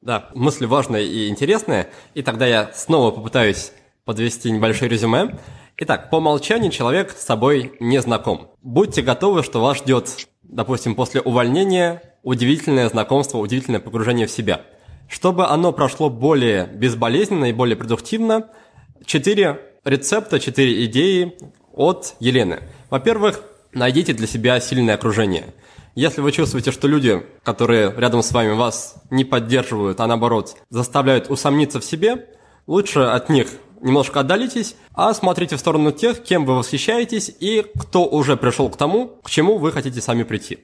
Да, мысли важные и интересные. И тогда я снова попытаюсь подвести небольшое резюме. Итак, по умолчанию человек с собой не знаком. Будьте готовы, что вас ждет, допустим, после увольнения удивительное знакомство, удивительное погружение в себя. Чтобы оно прошло более безболезненно и более продуктивно, четыре рецепта, четыре идеи от Елены. Во-первых, найдите для себя сильное окружение. Если вы чувствуете, что люди, которые рядом с вами вас не поддерживают, а наоборот заставляют усомниться в себе, лучше от них немножко отдалитесь, а смотрите в сторону тех, кем вы восхищаетесь и кто уже пришел к тому, к чему вы хотите сами прийти.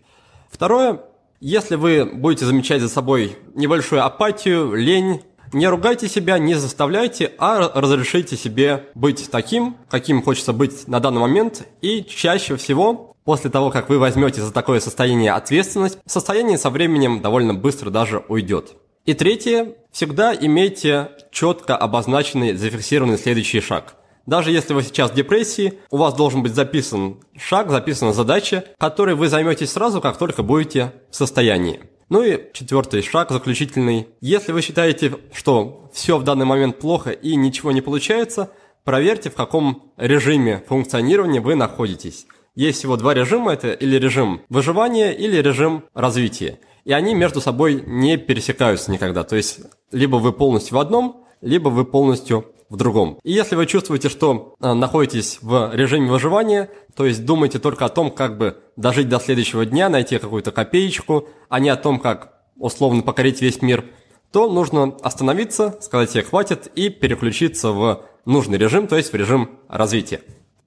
Второе, если вы будете замечать за собой небольшую апатию, лень, не ругайте себя, не заставляйте, а разрешите себе быть таким, каким хочется быть на данный момент, и чаще всего После того, как вы возьмете за такое состояние ответственность, состояние со временем довольно быстро даже уйдет. И третье, всегда имейте четко обозначенный, зафиксированный следующий шаг. Даже если вы сейчас в депрессии, у вас должен быть записан шаг, записана задача, которой вы займетесь сразу, как только будете в состоянии. Ну и четвертый шаг, заключительный. Если вы считаете, что все в данный момент плохо и ничего не получается, проверьте, в каком режиме функционирования вы находитесь. Есть всего два режима, это или режим выживания, или режим развития и они между собой не пересекаются никогда. То есть либо вы полностью в одном, либо вы полностью в другом. И если вы чувствуете, что э, находитесь в режиме выживания, то есть думаете только о том, как бы дожить до следующего дня, найти какую-то копеечку, а не о том, как условно покорить весь мир, то нужно остановиться, сказать себе хватит и переключиться в нужный режим, то есть в режим развития.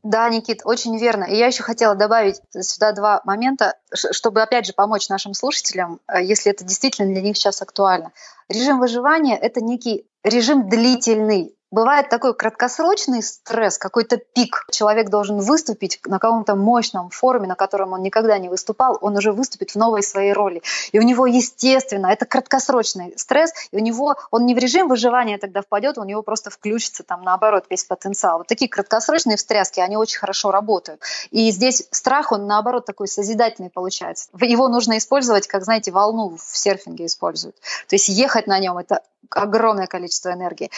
Да, Никит, очень верно. И я еще хотела добавить сюда два момента, чтобы, опять же, помочь нашим слушателям, э, если это действительно для них сейчас актуально. Режим выживания – это некий режим длительный, Бывает такой краткосрочный стресс, какой-то пик. Человек должен выступить на каком-то мощном форуме, на котором он никогда не выступал, он уже выступит в новой своей роли. И у него, естественно, это краткосрочный стресс, и у него, он не в режим выживания тогда впадет, у него просто включится там наоборот весь потенциал. Вот такие краткосрочные встряски, они очень хорошо работают. И здесь страх, он наоборот такой созидательный получается. Его нужно использовать, как, знаете, волну в серфинге используют. То есть ехать на нем, это огромное количество энергии.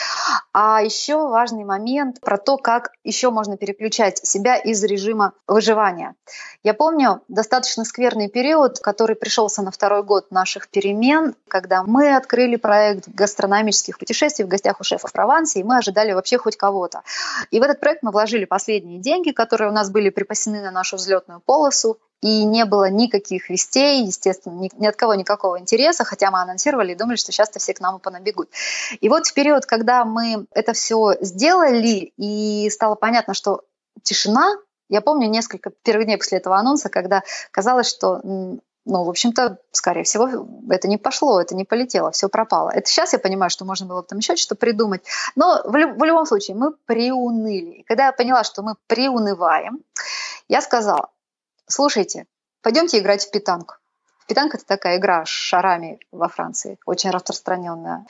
А еще важный момент про то, как еще можно переключать себя из режима выживания. Я помню достаточно скверный период, который пришелся на второй год наших перемен, когда мы открыли проект гастрономических путешествий в гостях у шефа в Провансе, и мы ожидали вообще хоть кого-то. И в этот проект мы вложили последние деньги, которые у нас были припасены на нашу взлетную полосу, и не было никаких вестей, естественно, ни, ни от кого никакого интереса, хотя мы анонсировали и думали, что сейчас-то все к нам и понабегут. И вот в период, когда мы это все сделали, и стало понятно, что тишина, я помню несколько первых дней после этого анонса, когда казалось, что ну, в общем-то, скорее всего, это не пошло, это не полетело, все пропало. Это сейчас я понимаю, что можно было бы там еще что-то придумать. Но в, в любом случае мы приуныли. И когда я поняла, что мы приунываем, я сказала, слушайте, пойдемте играть в питанку. Питанка – это такая игра с шарами во Франции, очень распространенная.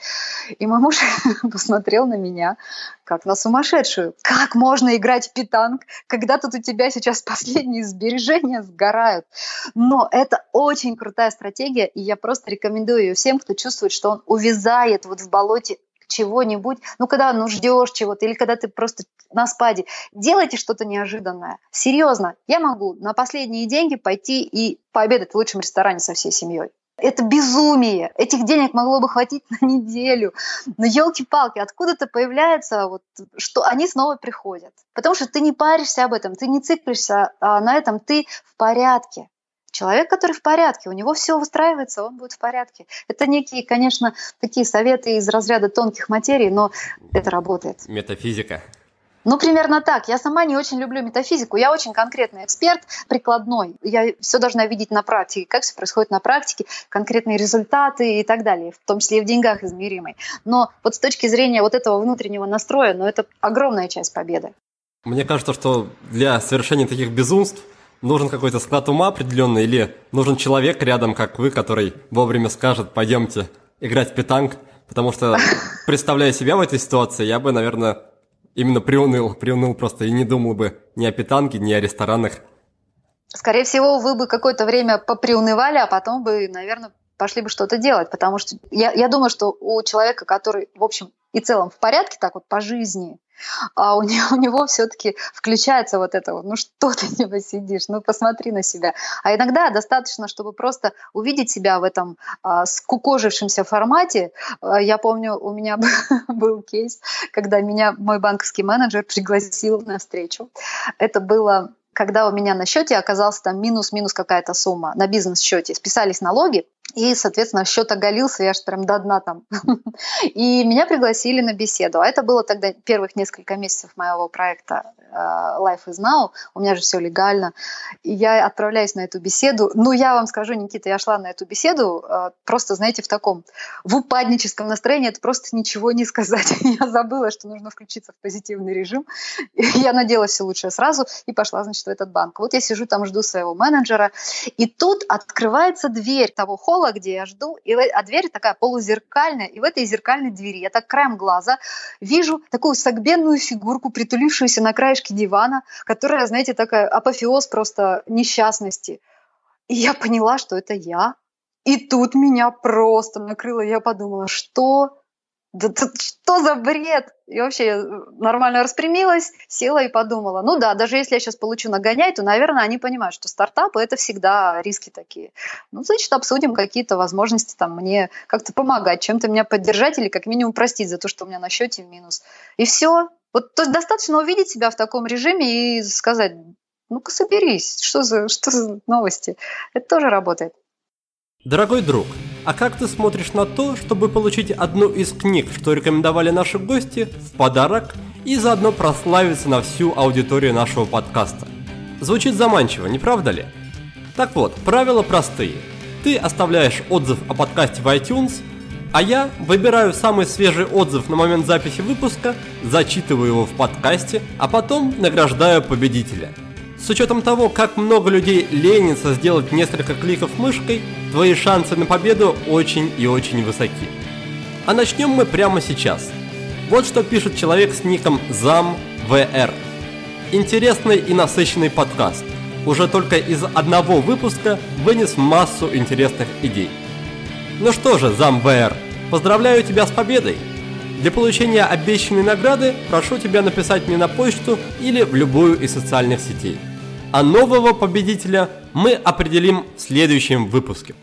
И мой муж [LAUGHS] посмотрел на меня, как на сумасшедшую. Как можно играть в питанг, когда тут у тебя сейчас последние сбережения сгорают? Но это очень крутая стратегия, и я просто рекомендую ее всем, кто чувствует, что он увязает вот в болоте чего-нибудь, ну, когда ну, ждешь чего-то, или когда ты просто на спаде, делайте что-то неожиданное. Серьезно, я могу на последние деньги пойти и пообедать в лучшем ресторане со всей семьей. Это безумие. Этих денег могло бы хватить [LAUGHS] на неделю. Но елки-палки, откуда-то появляется, вот, что они снова приходят. Потому что ты не паришься об этом, ты не циклишься а на этом, ты в порядке. Человек, который в порядке, у него все выстраивается, он будет в порядке. Это некие, конечно, такие советы из разряда тонких материй, но это работает. Метафизика. Ну, примерно так. Я сама не очень люблю метафизику. Я очень конкретный эксперт, прикладной. Я все должна видеть на практике, как все происходит на практике, конкретные результаты и так далее, в том числе и в деньгах измеримой. Но вот с точки зрения вот этого внутреннего настроя, ну, это огромная часть победы. Мне кажется, что для совершения таких безумств нужен какой-то склад ума определенный или нужен человек рядом, как вы, который вовремя скажет, пойдемте играть в питанг, потому что, [LAUGHS] представляя себя в этой ситуации, я бы, наверное, именно приуныл, приуныл просто и не думал бы ни о питанге, ни о ресторанах. Скорее всего, вы бы какое-то время поприунывали, а потом бы, наверное, пошли бы что-то делать, потому что я, я думаю, что у человека, который, в общем и целом в порядке, так вот по жизни, а у него, у него все-таки включается вот это вот, ну что ты типа сидишь, ну посмотри на себя. А иногда достаточно, чтобы просто увидеть себя в этом а, скукожившемся формате. А, я помню, у меня [LAUGHS] был кейс, когда меня мой банковский менеджер пригласил на встречу. Это было когда у меня на счете оказался там минус-минус какая-то сумма на бизнес-счете, списались налоги, и, соответственно, счет оголился, я же прям до дна там. [LAUGHS] И меня пригласили на беседу. А это было тогда первых несколько месяцев моего проекта э, Life is Now. У меня же все легально. И я отправляюсь на эту беседу. Ну, я вам скажу, Никита, я шла на эту беседу э, просто, знаете, в таком, в упадническом настроении. Это просто ничего не сказать. [LAUGHS] Я забыла, что нужно включиться в позитивный режим. Я надела все лучшее сразу и пошла, значит, в этот банк. Вот я сижу там, жду своего менеджера. И тут открывается дверь того холла, холла, где я жду, и, а дверь такая полузеркальная, и в этой зеркальной двери я так краем глаза вижу такую согбенную фигурку, притулившуюся на краешке дивана, которая, знаете, такая апофеоз просто несчастности. И я поняла, что это я. И тут меня просто накрыло. Я подумала, что да, да что за бред? И вообще я нормально распрямилась, села и подумала, ну да, даже если я сейчас получу нагонять, то, наверное, они понимают, что стартапы – это всегда риски такие. Ну, значит, обсудим какие-то возможности там мне как-то помогать, чем-то меня поддержать или как минимум простить за то, что у меня на счете минус. И все. Вот то есть достаточно увидеть себя в таком режиме и сказать, ну-ка соберись, что за, что за новости. Это тоже работает. Дорогой друг, а как ты смотришь на то, чтобы получить одну из книг, что рекомендовали наши гости, в подарок и заодно прославиться на всю аудиторию нашего подкаста? Звучит заманчиво, не правда ли? Так вот, правила простые. Ты оставляешь отзыв о подкасте в iTunes, а я выбираю самый свежий отзыв на момент записи выпуска, зачитываю его в подкасте, а потом награждаю победителя – с учетом того, как много людей ленится сделать несколько кликов мышкой, твои шансы на победу очень и очень высоки. А начнем мы прямо сейчас. Вот что пишет человек с ником ZamVR. Интересный и насыщенный подкаст. Уже только из одного выпуска вынес массу интересных идей. Ну что же, ZamVR, поздравляю тебя с победой! Для получения обещанной награды прошу тебя написать мне на почту или в любую из социальных сетей а нового победителя мы определим в следующем выпуске.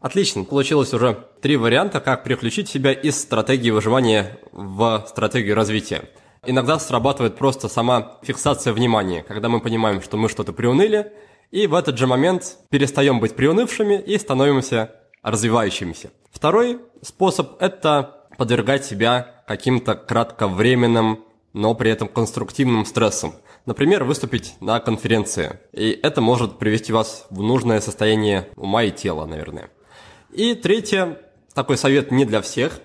Отлично, получилось уже три варианта, как переключить себя из стратегии выживания в стратегию развития. Иногда срабатывает просто сама фиксация внимания, когда мы понимаем, что мы что-то приуныли, и в этот же момент перестаем быть приунывшими и становимся развивающимися. Второй способ – это подвергать себя каким-то кратковременным, но при этом конструктивным стрессам – Например, выступить на конференции. И это может привести вас в нужное состояние ума и тела, наверное. И третье, такой совет не для всех,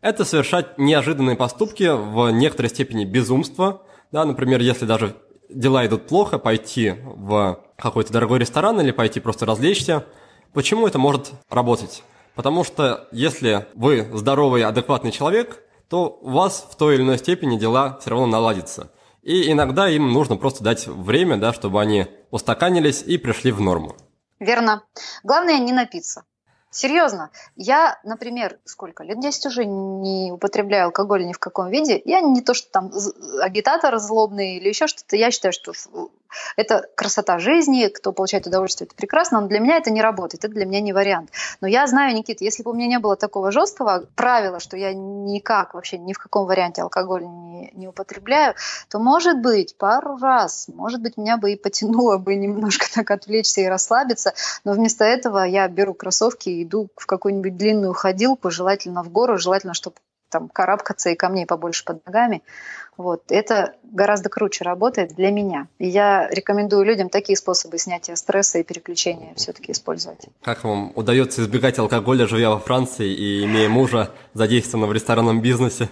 это совершать неожиданные поступки в некоторой степени безумства. Да, например, если даже дела идут плохо, пойти в какой-то дорогой ресторан или пойти просто развлечься. Почему это может работать? Потому что если вы здоровый, адекватный человек, то у вас в той или иной степени дела все равно наладятся. И иногда им нужно просто дать время, да, чтобы они устаканились и пришли в норму. Верно. Главное не напиться. Серьезно. Я, например, сколько лет 10 уже не употребляю алкоголь ни в каком виде. Я не то, что там агитатор злобный или еще что-то. Я считаю, что это красота жизни, кто получает удовольствие, это прекрасно, но для меня это не работает, это для меня не вариант. Но я знаю, Никита, если бы у меня не было такого жесткого правила, что я никак вообще ни в каком варианте алкоголь не, не употребляю, то, может быть, пару раз, может быть, меня бы и потянуло бы немножко так отвлечься и расслабиться, но вместо этого я беру кроссовки и иду в какую-нибудь длинную ходилку, желательно в гору, желательно, чтобы там карабкаться и камней побольше под ногами. Вот. Это гораздо круче работает для меня. И я рекомендую людям такие способы снятия стресса и переключения все-таки использовать. Как вам удается избегать алкоголя, живя во Франции и имея мужа, задействованного в ресторанном бизнесе?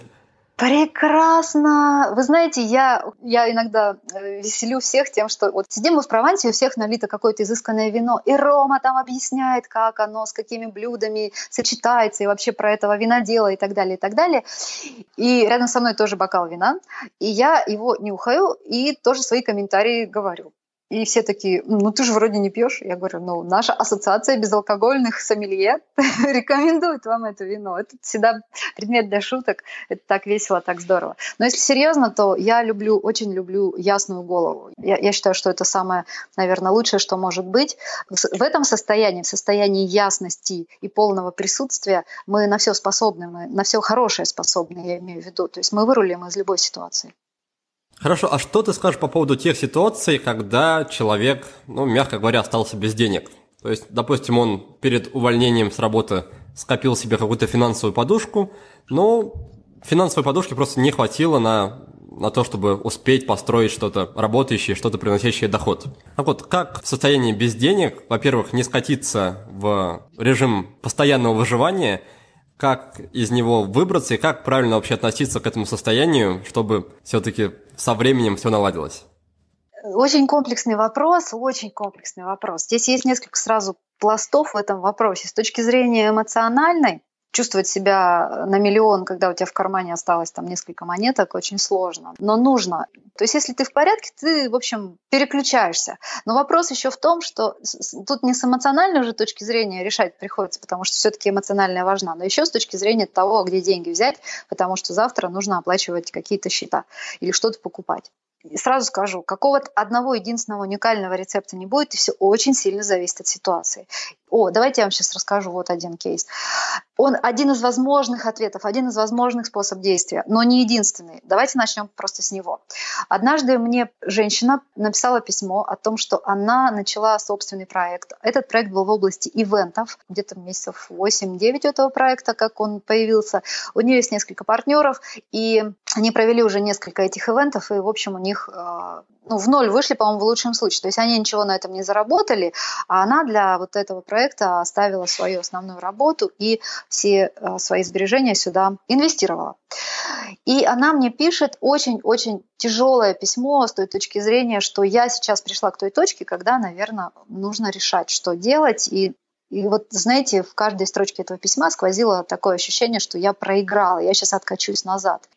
Прекрасно! Вы знаете, я, я иногда э, веселю всех тем, что вот сидим мы в Провансе, у всех налито какое-то изысканное вино, и Рома там объясняет, как оно, с какими блюдами сочетается, и вообще про этого винодела и так далее, и так далее. И рядом со мной тоже бокал вина, и я его нюхаю и тоже свои комментарии говорю. И все такие, ну ты же вроде не пьешь. Я говорю, ну наша ассоциация безалкогольных сомелье [LAUGHS] рекомендует вам это вино. Это всегда предмет для шуток. Это так весело, так здорово. Но если серьезно, то я люблю, очень люблю ясную голову. Я, я считаю, что это самое, наверное, лучшее, что может быть. В этом состоянии, в состоянии ясности и полного присутствия мы на все способны, мы на все хорошее способны, я имею в виду. То есть мы вырулим из любой ситуации. Хорошо, а что ты скажешь по поводу тех ситуаций, когда человек, ну, мягко говоря, остался без денег? То есть, допустим, он перед увольнением с работы скопил себе какую-то финансовую подушку, но финансовой подушки просто не хватило на, на то, чтобы успеть построить что-то работающее, что-то приносящее доход. Так вот, как в состоянии без денег, во-первых, не скатиться в режим постоянного выживания – как из него выбраться и как правильно вообще относиться к этому состоянию, чтобы все-таки со временем все наладилось? Очень комплексный вопрос, очень комплексный вопрос. Здесь есть несколько сразу пластов в этом вопросе. С точки зрения эмоциональной, чувствовать себя на миллион, когда у тебя в кармане осталось там несколько монеток, очень сложно. Но нужно. То есть, если ты в порядке, ты, в общем, переключаешься. Но вопрос еще в том, что тут не с эмоциональной уже точки зрения решать приходится, потому что все-таки эмоциональная важна, но еще с точки зрения того, где деньги взять, потому что завтра нужно оплачивать какие-то счета или что-то покупать сразу скажу, какого-то одного единственного уникального рецепта не будет, и все очень сильно зависит от ситуации. О, давайте я вам сейчас расскажу вот один кейс. Он один из возможных ответов, один из возможных способов действия, но не единственный. Давайте начнем просто с него. Однажды мне женщина написала письмо о том, что она начала собственный проект. Этот проект был в области ивентов, где-то месяцев 8-9 этого проекта, как он появился. У нее есть несколько партнеров, и они провели уже несколько этих ивентов, и, в общем, у них а, ну, в ноль вышли, по-моему, в лучшем случае. То есть они ничего на этом не заработали, а она для вот этого проекта оставила свою основную работу и все а, свои сбережения сюда инвестировала. И она мне пишет очень-очень тяжелое письмо с той точки зрения, что я сейчас пришла к той точке, когда, наверное, нужно решать, что делать, и и вот, знаете, в каждой строчке этого письма сквозило такое ощущение, что я проиграла, я сейчас откачусь назад.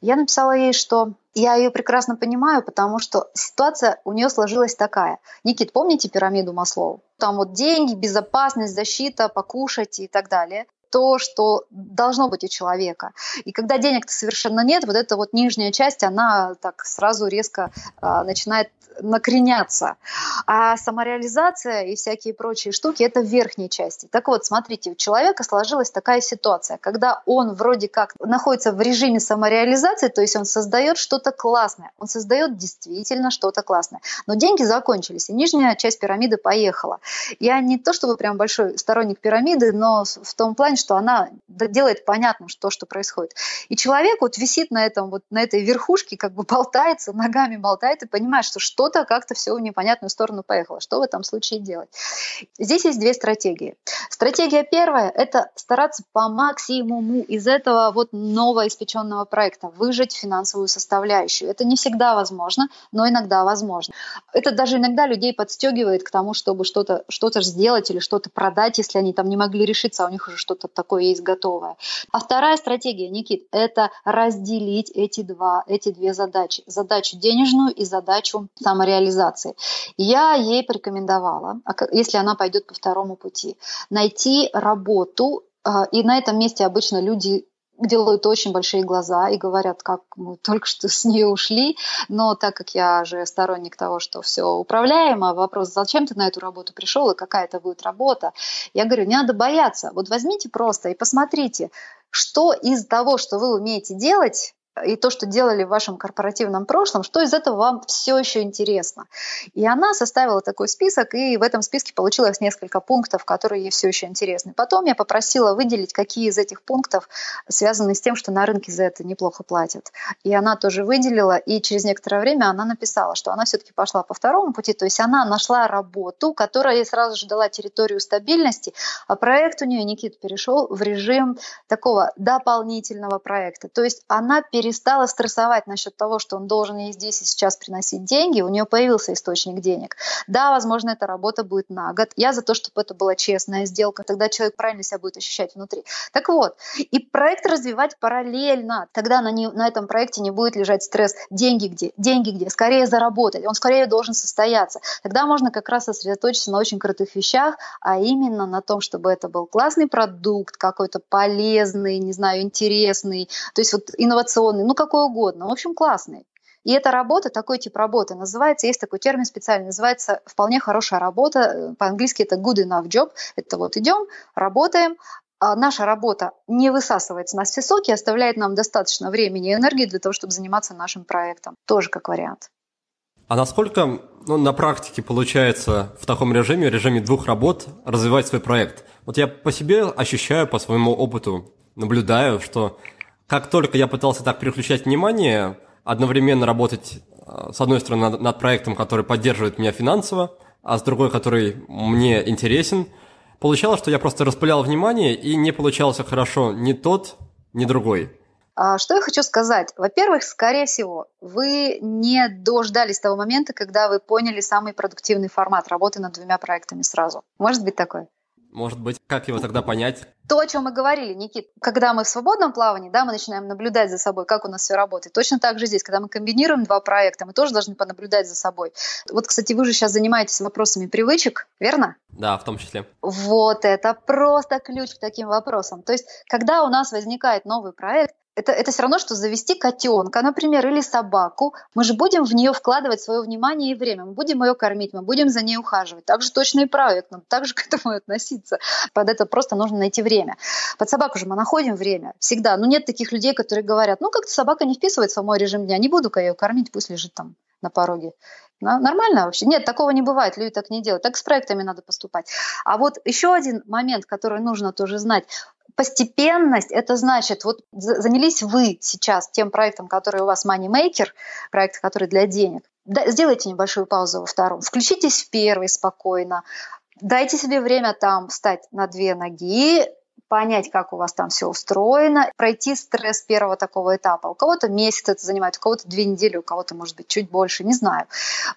Я написала ей, что я ее прекрасно понимаю, потому что ситуация у нее сложилась такая. Никит, помните пирамиду Маслоу? Там вот деньги, безопасность, защита, покушать и так далее то, что должно быть у человека. И когда денег-то совершенно нет, вот эта вот нижняя часть, она так сразу резко а, начинает накреняться. А самореализация и всякие прочие штуки – это в верхней части. Так вот, смотрите, у человека сложилась такая ситуация, когда он вроде как находится в режиме самореализации, то есть он создает что-то классное, он создает действительно что-то классное. Но деньги закончились, и нижняя часть пирамиды поехала. Я не то чтобы прям большой сторонник пирамиды, но в том плане, что она делает понятным то, что происходит. И человек вот висит на, этом, вот, на этой верхушке, как бы болтается, ногами болтает и понимает, что что что-то как-то все в непонятную сторону поехало. Что в этом случае делать? Здесь есть две стратегии. Стратегия первая – это стараться по максимуму из этого вот новоиспеченного проекта выжать финансовую составляющую. Это не всегда возможно, но иногда возможно. Это даже иногда людей подстегивает к тому, чтобы что-то что сделать или что-то продать, если они там не могли решиться, а у них уже что-то такое есть готовое. А вторая стратегия, Никит, это разделить эти, два, эти две задачи. Задачу денежную и задачу самореализации. Я ей порекомендовала, а если она пойдет по второму пути, найти работу, а, и на этом месте обычно люди делают очень большие глаза и говорят, как мы только что с нее ушли, но так как я же сторонник того, что все управляемо, вопрос, зачем ты на эту работу пришел и какая это будет работа, я говорю, не надо бояться, вот возьмите просто и посмотрите, что из того, что вы умеете делать, и то, что делали в вашем корпоративном прошлом, что из этого вам все еще интересно. И она составила такой список, и в этом списке получилось несколько пунктов, которые ей все еще интересны. Потом я попросила выделить, какие из этих пунктов связаны с тем, что на рынке за это неплохо платят. И она тоже выделила, и через некоторое время она написала, что она все-таки пошла по второму пути, то есть она нашла работу, которая ей сразу же дала территорию стабильности, а проект у нее, Никит, перешел в режим такого дополнительного проекта. То есть она перешла перестала стрессовать насчет того, что он должен ей здесь и сейчас приносить деньги, у нее появился источник денег. Да, возможно, эта работа будет на год. Я за то, чтобы это была честная сделка, тогда человек правильно себя будет ощущать внутри. Так вот, и проект развивать параллельно. Тогда на, не, на этом проекте не будет лежать стресс. Деньги где? Деньги где? Скорее заработать. Он скорее должен состояться. Тогда можно как раз сосредоточиться на очень крутых вещах, а именно на том, чтобы это был классный продукт, какой-то полезный, не знаю, интересный, то есть вот инновационный инновационный, ну какой угодно, в общем, классный. И эта работа, такой тип работы называется, есть такой термин специальный, называется вполне хорошая работа, по-английски это good enough job, это вот идем, работаем, а наша работа не высасывается нас все соки, оставляет нам достаточно времени и энергии для того, чтобы заниматься нашим проектом. Тоже как вариант. А насколько ну, на практике получается в таком режиме, режиме двух работ, развивать свой проект? Вот я по себе ощущаю, по своему опыту, наблюдаю, что как только я пытался так переключать внимание, одновременно работать э, с одной стороны над, над проектом, который поддерживает меня финансово, а с другой, который мне интересен, получалось, что я просто распылял внимание и не получался хорошо ни тот, ни другой. А что я хочу сказать? Во-первых, скорее всего, вы не дождались того момента, когда вы поняли самый продуктивный формат работы над двумя проектами сразу. Может быть такое? Может быть, как его тогда понять? То, о чем мы говорили, Никит, когда мы в свободном плавании, да, мы начинаем наблюдать за собой, как у нас все работает. Точно так же здесь, когда мы комбинируем два проекта, мы тоже должны понаблюдать за собой. Вот, кстати, вы же сейчас занимаетесь вопросами привычек, верно? Да, в том числе. Вот это просто ключ к таким вопросам. То есть, когда у нас возникает новый проект, это, это все равно, что завести котенка, например, или собаку. Мы же будем в нее вкладывать свое внимание и время. Мы будем ее кормить, мы будем за ней ухаживать. Так же точно и проект. Нам [LAUGHS] также к этому относиться. Под это просто нужно найти время. Под собаку же мы находим время всегда. Но нет таких людей, которые говорят, ну как-то собака не вписывается в мой режим дня, не буду-ка ее кормить, пусть лежит там на пороге. Нормально вообще? Нет, такого не бывает, люди так не делают. Так с проектами надо поступать. А вот еще один момент, который нужно тоже знать постепенность, это значит, вот занялись вы сейчас тем проектом, который у вас Moneymaker, проект, который для денег, да, сделайте небольшую паузу во втором, включитесь в первый спокойно, дайте себе время там встать на две ноги, понять, как у вас там все устроено, пройти стресс первого такого этапа. У кого-то месяц это занимает, у кого-то две недели, у кого-то, может быть, чуть больше, не знаю.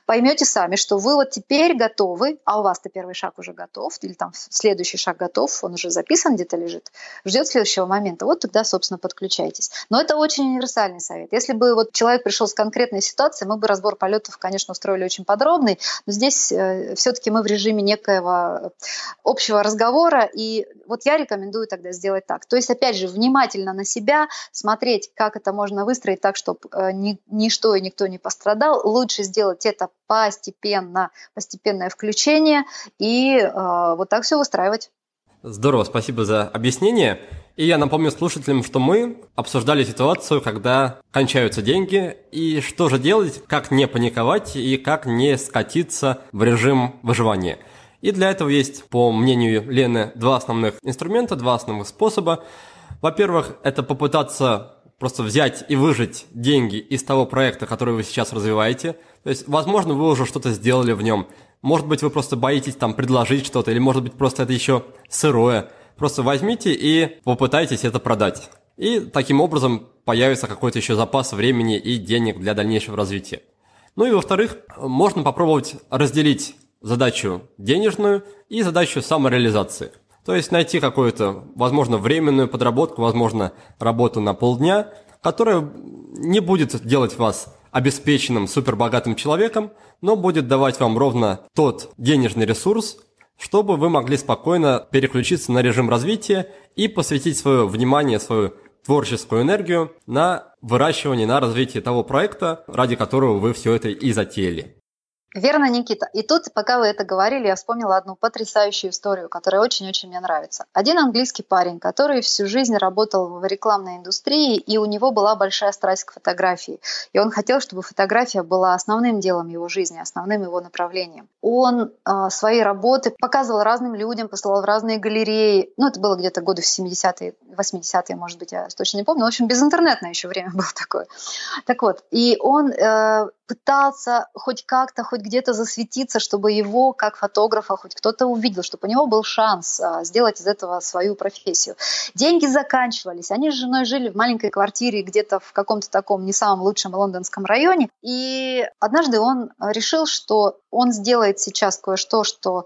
Поймете сами, что вы вот теперь готовы, а у вас-то первый шаг уже готов, или там следующий шаг готов, он уже записан где-то лежит, ждет следующего момента. Вот тогда, собственно, подключайтесь. Но это очень универсальный совет. Если бы вот человек пришел с конкретной ситуацией, мы бы разбор полетов, конечно, устроили очень подробный, но здесь э, все-таки мы в режиме некоего общего разговора, и вот я рекомендую тогда сделать так. То есть, опять же, внимательно на себя, смотреть, как это можно выстроить так, чтобы э, ни, ничто и никто не пострадал. Лучше сделать это постепенно, постепенное включение и э, вот так все выстраивать. Здорово, спасибо за объяснение. И я напомню слушателям, что мы обсуждали ситуацию, когда кончаются деньги, и что же делать, как не паниковать и как не скатиться в режим выживания – и для этого есть, по мнению Лены, два основных инструмента, два основных способа. Во-первых, это попытаться просто взять и выжать деньги из того проекта, который вы сейчас развиваете. То есть, возможно, вы уже что-то сделали в нем. Может быть, вы просто боитесь там предложить что-то, или может быть, просто это еще сырое. Просто возьмите и попытайтесь это продать. И таким образом появится какой-то еще запас времени и денег для дальнейшего развития. Ну и во-вторых, можно попробовать разделить задачу денежную и задачу самореализации. То есть найти какую-то, возможно, временную подработку, возможно, работу на полдня, которая не будет делать вас обеспеченным, супербогатым человеком, но будет давать вам ровно тот денежный ресурс, чтобы вы могли спокойно переключиться на режим развития и посвятить свое внимание, свою творческую энергию на выращивание, на развитие того проекта, ради которого вы все это и затеяли. Верно, Никита. И тут, пока вы это говорили, я вспомнила одну потрясающую историю, которая очень-очень мне нравится. Один английский парень, который всю жизнь работал в рекламной индустрии, и у него была большая страсть к фотографии. И он хотел, чтобы фотография была основным делом его жизни, основным его направлением. Он э, свои работы показывал разным людям, посылал в разные галереи. Ну, это было где-то годы в 70-е, 80-е, может быть, я точно не помню. В общем, безинтернетное еще время [LAUGHS] было такое. Так вот, и он э, пытался хоть как-то, хоть где-то засветиться, чтобы его, как фотографа, хоть кто-то увидел, чтобы у него был шанс а, сделать из этого свою профессию. Деньги заканчивались. Они с женой жили в маленькой квартире где-то в каком-то таком не самом лучшем лондонском районе. И однажды он решил, что он сделает сейчас кое-что, что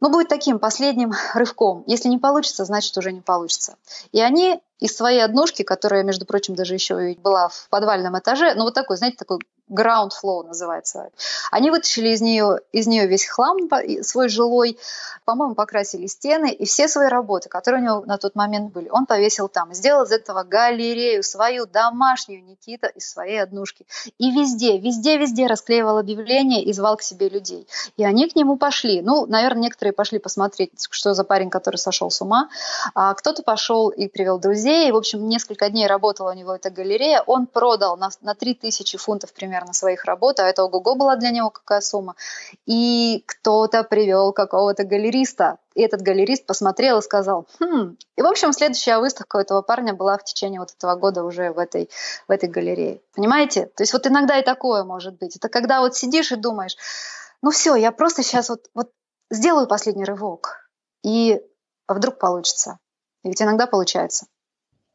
ну, будет таким последним рывком. Если не получится, значит уже не получится. И они из своей однушки, которая, между прочим, даже еще была в подвальном этаже, ну вот такой, знаете, такой ground flow называется. Они вытащили из нее, из нее весь хлам свой жилой, по-моему, покрасили стены, и все свои работы, которые у него на тот момент были, он повесил там. Сделал из этого галерею, свою домашнюю Никита из своей однушки. И везде, везде, везде расклеивал объявления и звал к себе людей. И они к нему пошли. Ну, наверное, некоторые пошли посмотреть, что за парень, который сошел с ума. А кто-то пошел и привел друзей. И, в общем, несколько дней работала у него эта галерея. Он продал на, на 3000 фунтов примерно примерно своих работ, а это ого-го была для него какая сумма. И кто-то привел какого-то галериста, и этот галерист посмотрел и сказал, хм. И, в общем, следующая выставка у этого парня была в течение вот этого года уже в этой, в этой галерее. Понимаете? То есть вот иногда и такое может быть. Это когда вот сидишь и думаешь, ну все, я просто сейчас вот, вот сделаю последний рывок. И вдруг получится. И ведь иногда получается.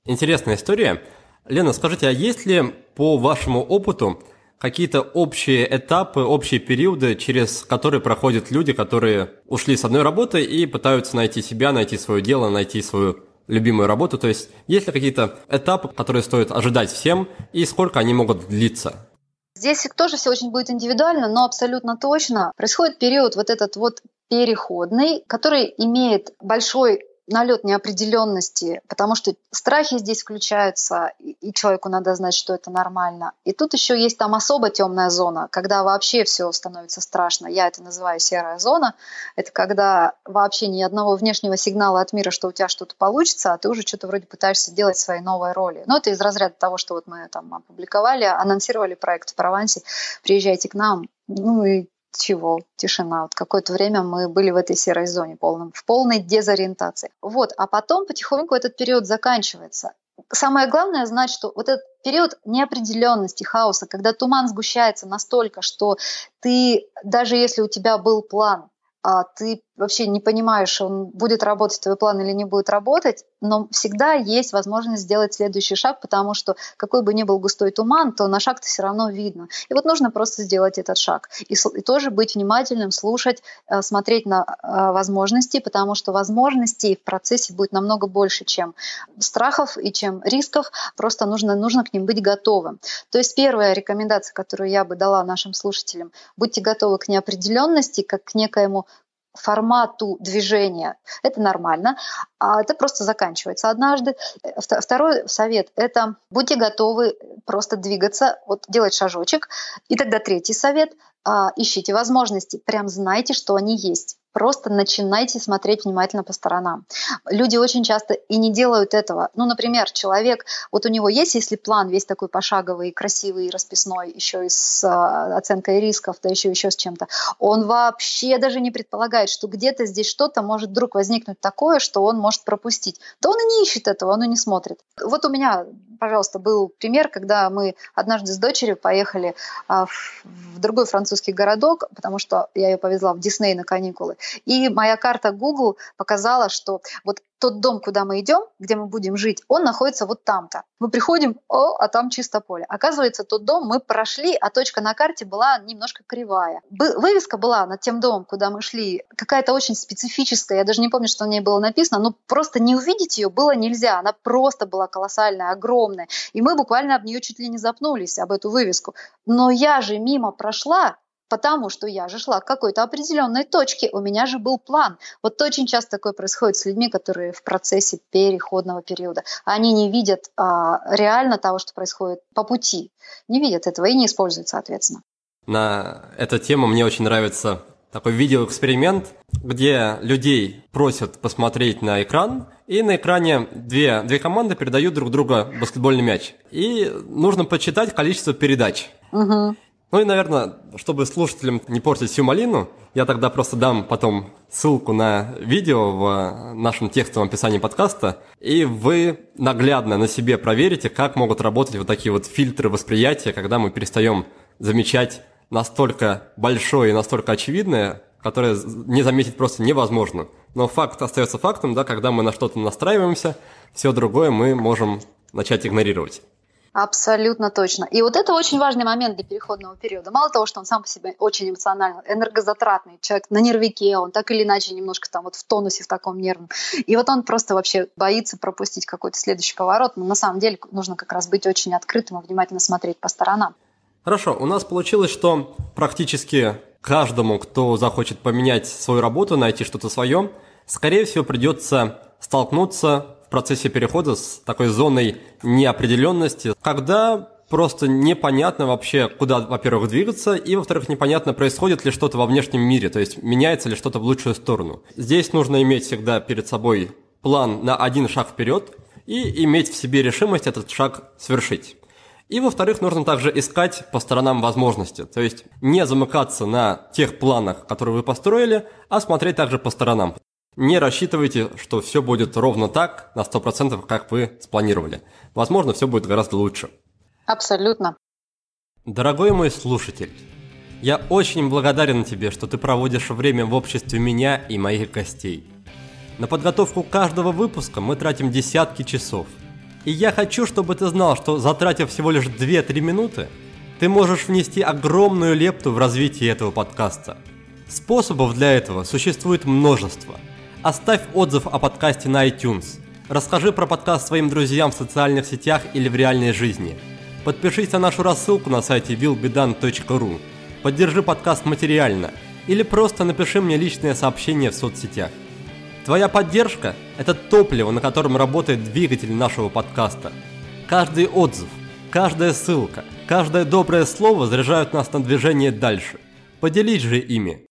Интересная история. Лена, скажите, а есть ли по вашему опыту какие-то общие этапы, общие периоды, через которые проходят люди, которые ушли с одной работы и пытаются найти себя, найти свое дело, найти свою любимую работу. То есть есть ли какие-то этапы, которые стоит ожидать всем, и сколько они могут длиться? Здесь тоже все очень будет индивидуально, но абсолютно точно происходит период вот этот вот переходный, который имеет большой налет неопределенности, потому что страхи здесь включаются, и человеку надо знать, что это нормально. И тут еще есть там особо темная зона, когда вообще все становится страшно. Я это называю серая зона. Это когда вообще ни одного внешнего сигнала от мира, что у тебя что-то получится, а ты уже что-то вроде пытаешься делать свои новые роли. Но это из разряда того, что вот мы там опубликовали, анонсировали проект в Провансе, приезжайте к нам, ну и чего? Тишина. Вот какое-то время мы были в этой серой зоне, полном, в полной дезориентации. Вот, а потом потихоньку этот период заканчивается. Самое главное знать, что вот этот период неопределенности, хаоса, когда туман сгущается настолько, что ты, даже если у тебя был план, а ты вообще не понимаешь, он будет работать твой план или не будет работать, но всегда есть возможность сделать следующий шаг, потому что какой бы ни был густой туман, то на шаг-то все равно видно. И вот нужно просто сделать этот шаг. И, и тоже быть внимательным, слушать, э, смотреть на э, возможности, потому что возможностей в процессе будет намного больше, чем страхов и чем рисков. Просто нужно, нужно к ним быть готовым. То есть первая рекомендация, которую я бы дала нашим слушателям, будьте готовы к неопределенности, как к некоему формату движения. Это нормально. А это просто заканчивается однажды. Второй совет – это будьте готовы просто двигаться, вот делать шажочек. И тогда третий совет – ищите возможности, прям знайте, что они есть. Просто начинайте смотреть внимательно по сторонам. Люди очень часто и не делают этого. Ну, например, человек, вот у него есть, если план весь такой пошаговый, красивый, расписной, еще и с а, оценкой рисков, да еще еще с чем-то, он вообще даже не предполагает, что где-то здесь что-то может вдруг возникнуть такое, что он может пропустить. Да он и не ищет этого, он и не смотрит. Вот у меня, пожалуйста, был пример, когда мы однажды с дочерью поехали а, в другой французский городок, потому что я ее повезла в Дисней на каникулы. И моя карта Google показала, что вот тот дом, куда мы идем, где мы будем жить, он находится вот там-то. Мы приходим, о, а там чисто поле. Оказывается, тот дом мы прошли, а точка на карте была немножко кривая. вывеска была над тем домом, куда мы шли, какая-то очень специфическая. Я даже не помню, что на ней было написано, но просто не увидеть ее было нельзя. Она просто была колоссальная, огромная. И мы буквально об нее чуть ли не запнулись, об эту вывеску. Но я же мимо прошла, потому что я же шла к какой-то определенной точке, у меня же был план. Вот очень часто такое происходит с людьми, которые в процессе переходного периода. Они не видят а, реально того, что происходит по пути, не видят этого и не используют, соответственно. На эту тему мне очень нравится такой видеоэксперимент, где людей просят посмотреть на экран, и на экране две, две команды передают друг другу баскетбольный мяч. И нужно почитать количество передач. Угу. Ну и, наверное, чтобы слушателям не портить всю малину, я тогда просто дам потом ссылку на видео в нашем текстовом описании подкаста, и вы наглядно на себе проверите, как могут работать вот такие вот фильтры восприятия, когда мы перестаем замечать настолько большое и настолько очевидное, которое не заметить просто невозможно. Но факт остается фактом, да, когда мы на что-то настраиваемся, все другое мы можем начать игнорировать. Абсолютно точно. И вот это очень важный момент для переходного периода. Мало того, что он сам по себе очень эмоциональный, энергозатратный, человек на нервике, он так или иначе немножко там вот в тонусе в таком нервном. И вот он просто вообще боится пропустить какой-то следующий поворот. Но на самом деле нужно как раз быть очень открытым и внимательно смотреть по сторонам. Хорошо, у нас получилось, что практически каждому, кто захочет поменять свою работу, найти что-то свое, скорее всего придется столкнуться процессе перехода с такой зоной неопределенности, когда просто непонятно вообще, куда, во-первых, двигаться, и, во-вторых, непонятно, происходит ли что-то во внешнем мире, то есть меняется ли что-то в лучшую сторону. Здесь нужно иметь всегда перед собой план на один шаг вперед и иметь в себе решимость этот шаг совершить. И, во-вторых, нужно также искать по сторонам возможности, то есть не замыкаться на тех планах, которые вы построили, а смотреть также по сторонам. Не рассчитывайте, что все будет ровно так, на 100%, как вы спланировали. Возможно, все будет гораздо лучше. Абсолютно. Дорогой мой слушатель, я очень благодарен тебе, что ты проводишь время в обществе меня и моих гостей. На подготовку каждого выпуска мы тратим десятки часов. И я хочу, чтобы ты знал, что затратив всего лишь 2-3 минуты, ты можешь внести огромную лепту в развитие этого подкаста. Способов для этого существует множество – Оставь отзыв о подкасте на iTunes. Расскажи про подкаст своим друзьям в социальных сетях или в реальной жизни. Подпишись на нашу рассылку на сайте willbedan.ru. Поддержи подкаст материально. Или просто напиши мне личное сообщение в соцсетях. Твоя поддержка – это топливо, на котором работает двигатель нашего подкаста. Каждый отзыв, каждая ссылка, каждое доброе слово заряжают нас на движение дальше. Поделись же ими.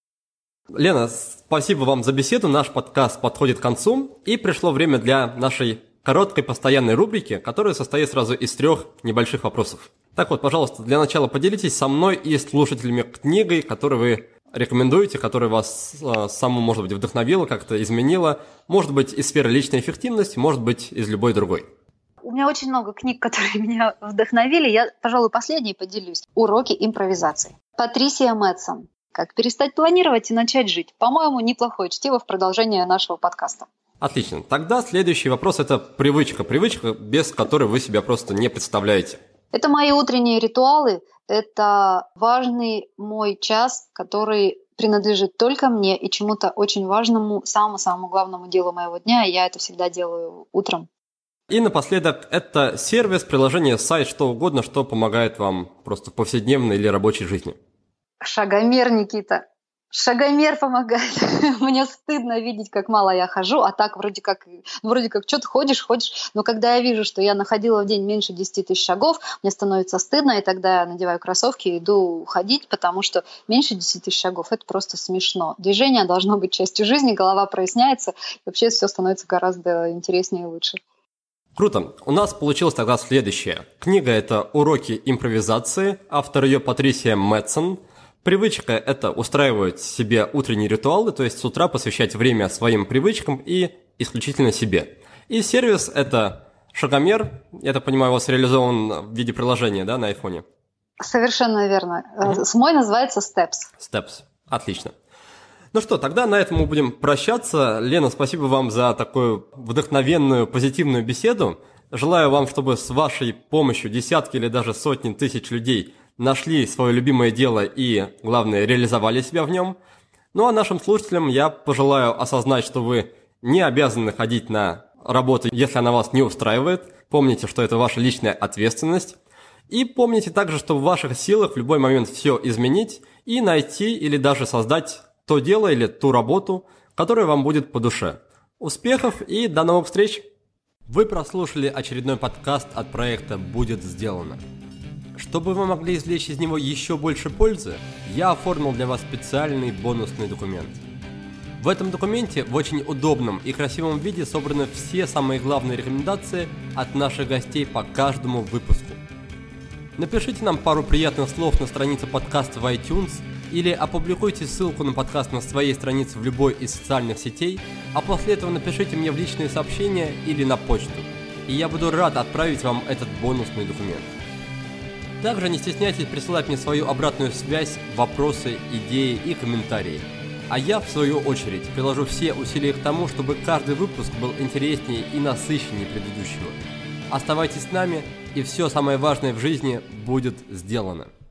Лена, спасибо вам за беседу. Наш подкаст подходит к концу, и пришло время для нашей короткой постоянной рубрики, которая состоит сразу из трех небольших вопросов. Так вот, пожалуйста, для начала поделитесь со мной и слушателями книгой, которую вы рекомендуете, которая вас э, саму, может быть, вдохновила, как-то изменила, может быть, из сферы личной эффективности, может быть, из любой другой. У меня очень много книг, [LAUGHS] которые меня вдохновили. Я, пожалуй, последней поделюсь. «Уроки импровизации». Патрисия Мэтсон. Как перестать планировать и начать жить. По-моему, неплохое чтиво в продолжение нашего подкаста. Отлично. Тогда следующий вопрос – это привычка. Привычка, без которой вы себя просто не представляете. Это мои утренние ритуалы. Это важный мой час, который принадлежит только мне и чему-то очень важному, самому-самому главному делу моего дня. И я это всегда делаю утром. И напоследок, это сервис, приложение, сайт, что угодно, что помогает вам просто в повседневной или рабочей жизни. Шагомер, Никита. Шагомер помогает. [LAUGHS] Мне стыдно видеть, как мало я хожу, а так вроде как, вроде как, что ты ходишь, ходишь. Но когда я вижу, что я находила в день меньше 10 тысяч шагов, мне становится стыдно, и тогда я надеваю кроссовки и иду ходить, потому что меньше 10 тысяч шагов – это просто смешно. Движение должно быть частью жизни, голова проясняется, и вообще все становится гораздо интереснее и лучше. Круто. У нас получилось тогда следующее. Книга – это «Уроки импровизации», автор ее Патрисия Мэтсон – Привычка – это устраивать себе утренние ритуалы, то есть с утра посвящать время своим привычкам и исключительно себе. И сервис – это шагомер, я так понимаю, у вас реализован в виде приложения, да, на айфоне? Совершенно верно. Mm-hmm. Мой называется Steps. Steps. Отлично. Ну что, тогда на этом мы будем прощаться. Лена, спасибо вам за такую вдохновенную, позитивную беседу. Желаю вам, чтобы с вашей помощью десятки или даже сотни тысяч людей нашли свое любимое дело и, главное, реализовали себя в нем. Ну а нашим слушателям я пожелаю осознать, что вы не обязаны ходить на работу, если она вас не устраивает. Помните, что это ваша личная ответственность. И помните также, что в ваших силах в любой момент все изменить и найти или даже создать то дело или ту работу, которая вам будет по душе. Успехов и до новых встреч! Вы прослушали очередной подкаст от проекта «Будет сделано». Чтобы вы могли извлечь из него еще больше пользы, я оформил для вас специальный бонусный документ. В этом документе в очень удобном и красивом виде собраны все самые главные рекомендации от наших гостей по каждому выпуску. Напишите нам пару приятных слов на странице подкаста в iTunes или опубликуйте ссылку на подкаст на своей странице в любой из социальных сетей, а после этого напишите мне в личные сообщения или на почту, и я буду рад отправить вам этот бонусный документ. Также не стесняйтесь присылать мне свою обратную связь, вопросы, идеи и комментарии. А я, в свою очередь, приложу все усилия к тому, чтобы каждый выпуск был интереснее и насыщеннее предыдущего. Оставайтесь с нами, и все самое важное в жизни будет сделано.